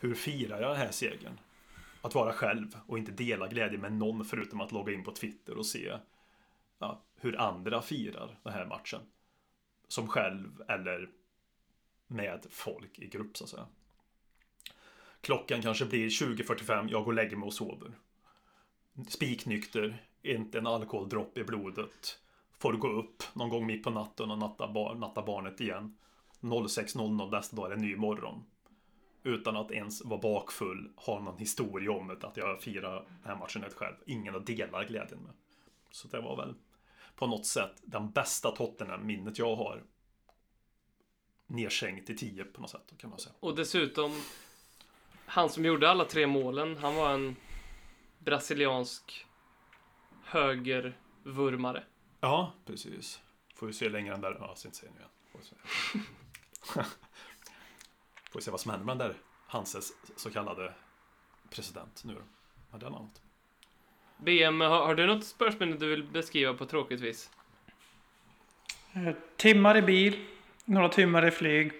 Speaker 4: Hur firar jag den här segern? Att vara själv och inte dela glädje med någon förutom att logga in på Twitter och se ja, hur andra firar den här matchen. Som själv eller med folk i grupp så att säga. Klockan kanske blir 20.45, jag går och lägger mig och sover. Spiknykter, inte en alkoholdropp i blodet. Får gå upp någon gång mitt på natten och natta, bar, natta barnet igen. 06.00 nästa dag är det en ny morgon utan att ens vara bakfull, ha någon historia om det, att jag firar den här matchen helt själv. Ingen att dela glädjen med. Så det var väl på något sätt den bästa Tottenham-minnet jag har. Nersänkt i 10 på något sätt, kan man säga.
Speaker 2: Och dessutom han som gjorde alla tre målen, han var en brasiliansk högervurmare.
Speaker 4: Ja, precis. Får vi se längre än där. Ja, jag ska inte säga nu igen. Får vi se. <laughs> Får vi se vad som händer med den där Hanses så kallade president nu då. Hade han annat?
Speaker 2: BM, har, har du något spörsminne du vill beskriva på tråkigt vis?
Speaker 3: Eh, Timmar i bil, några timmar i flyg.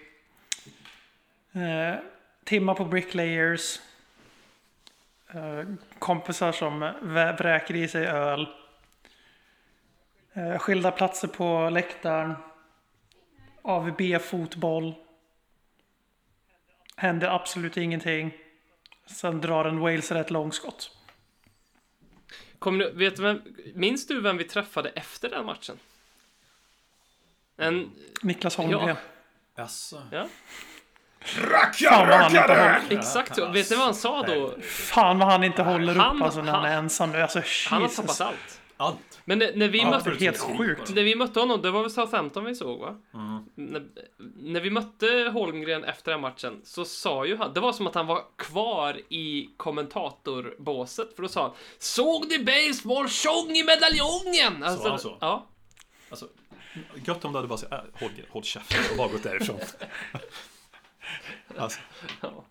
Speaker 3: Eh, timmar på bricklayers. Eh, kompisar som vräker i sig öl. Eh, skilda platser på läktaren. AVB-fotboll. Händer absolut ingenting. Sen drar en Wales ett långskott.
Speaker 2: Kom du, vet du vem, minns du vem vi träffade efter den matchen? En,
Speaker 3: Niklas Holmgren.
Speaker 2: Ja.
Speaker 4: Jaså?
Speaker 2: ja,
Speaker 3: inte håller,
Speaker 2: exakt så. Vet ni vad han sa då?
Speaker 3: fan vad han inte håller
Speaker 2: Han-
Speaker 3: upp alltså när han är
Speaker 2: han-
Speaker 3: ensam nu. Alltså
Speaker 2: Han har tappat allt.
Speaker 4: Allt?
Speaker 2: Men när, när vi
Speaker 4: Ja,
Speaker 2: mötte...
Speaker 3: helt sjukt.
Speaker 2: När vi mötte honom, det var väl Southampton vi såg va?
Speaker 4: Mm.
Speaker 2: När, när vi mötte Holmgren efter den matchen så sa ju han, det var som att han var kvar i kommentatorbåset för då sa han Såg ni baseball tjong i medaljongen? Alltså,
Speaker 4: han så?
Speaker 2: Ja.
Speaker 4: Alltså, gött om du hade bara sagt äh, håll, håll käften och bara gått därifrån. <laughs> alltså,
Speaker 2: ja.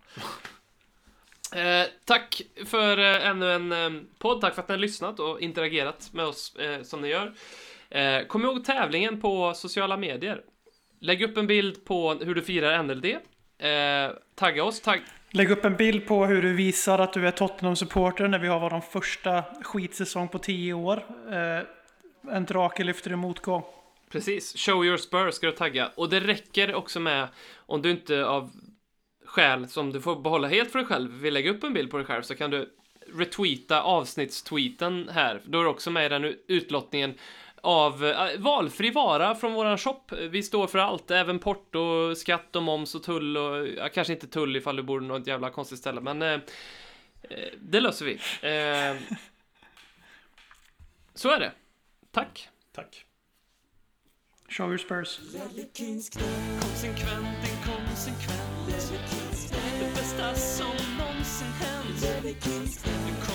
Speaker 2: Eh, tack för eh, ännu en eh, podd. Tack för att ni har lyssnat och interagerat med oss eh, som ni gör. Eh, kom ihåg tävlingen på sociala medier. Lägg upp en bild på hur du firar NLD. Eh, tagga oss. Tagg,
Speaker 3: Lägg upp en bild på hur du visar att du är Tottenham-supporter när vi har vår första skitsäsong på tio år. Eh, en drake lyfter i motgång.
Speaker 2: Precis, show your spurs ska du tagga. Och det räcker också med om du inte av skäl som du får behålla helt för dig själv vill lägga upp en bild på dig själv så kan du retweeta avsnittstweeten här. Då är du också med i den utlottningen av äh, valfri vara från våran shop. Vi står för allt, även porto, skatt och moms och tull och ja, kanske inte tull ifall du bor i något jävla konstigt ställe, men eh, eh, det löser vi. Eh, så är det. Tack.
Speaker 4: tack.
Speaker 3: Show your spurs.
Speaker 2: Hänt Du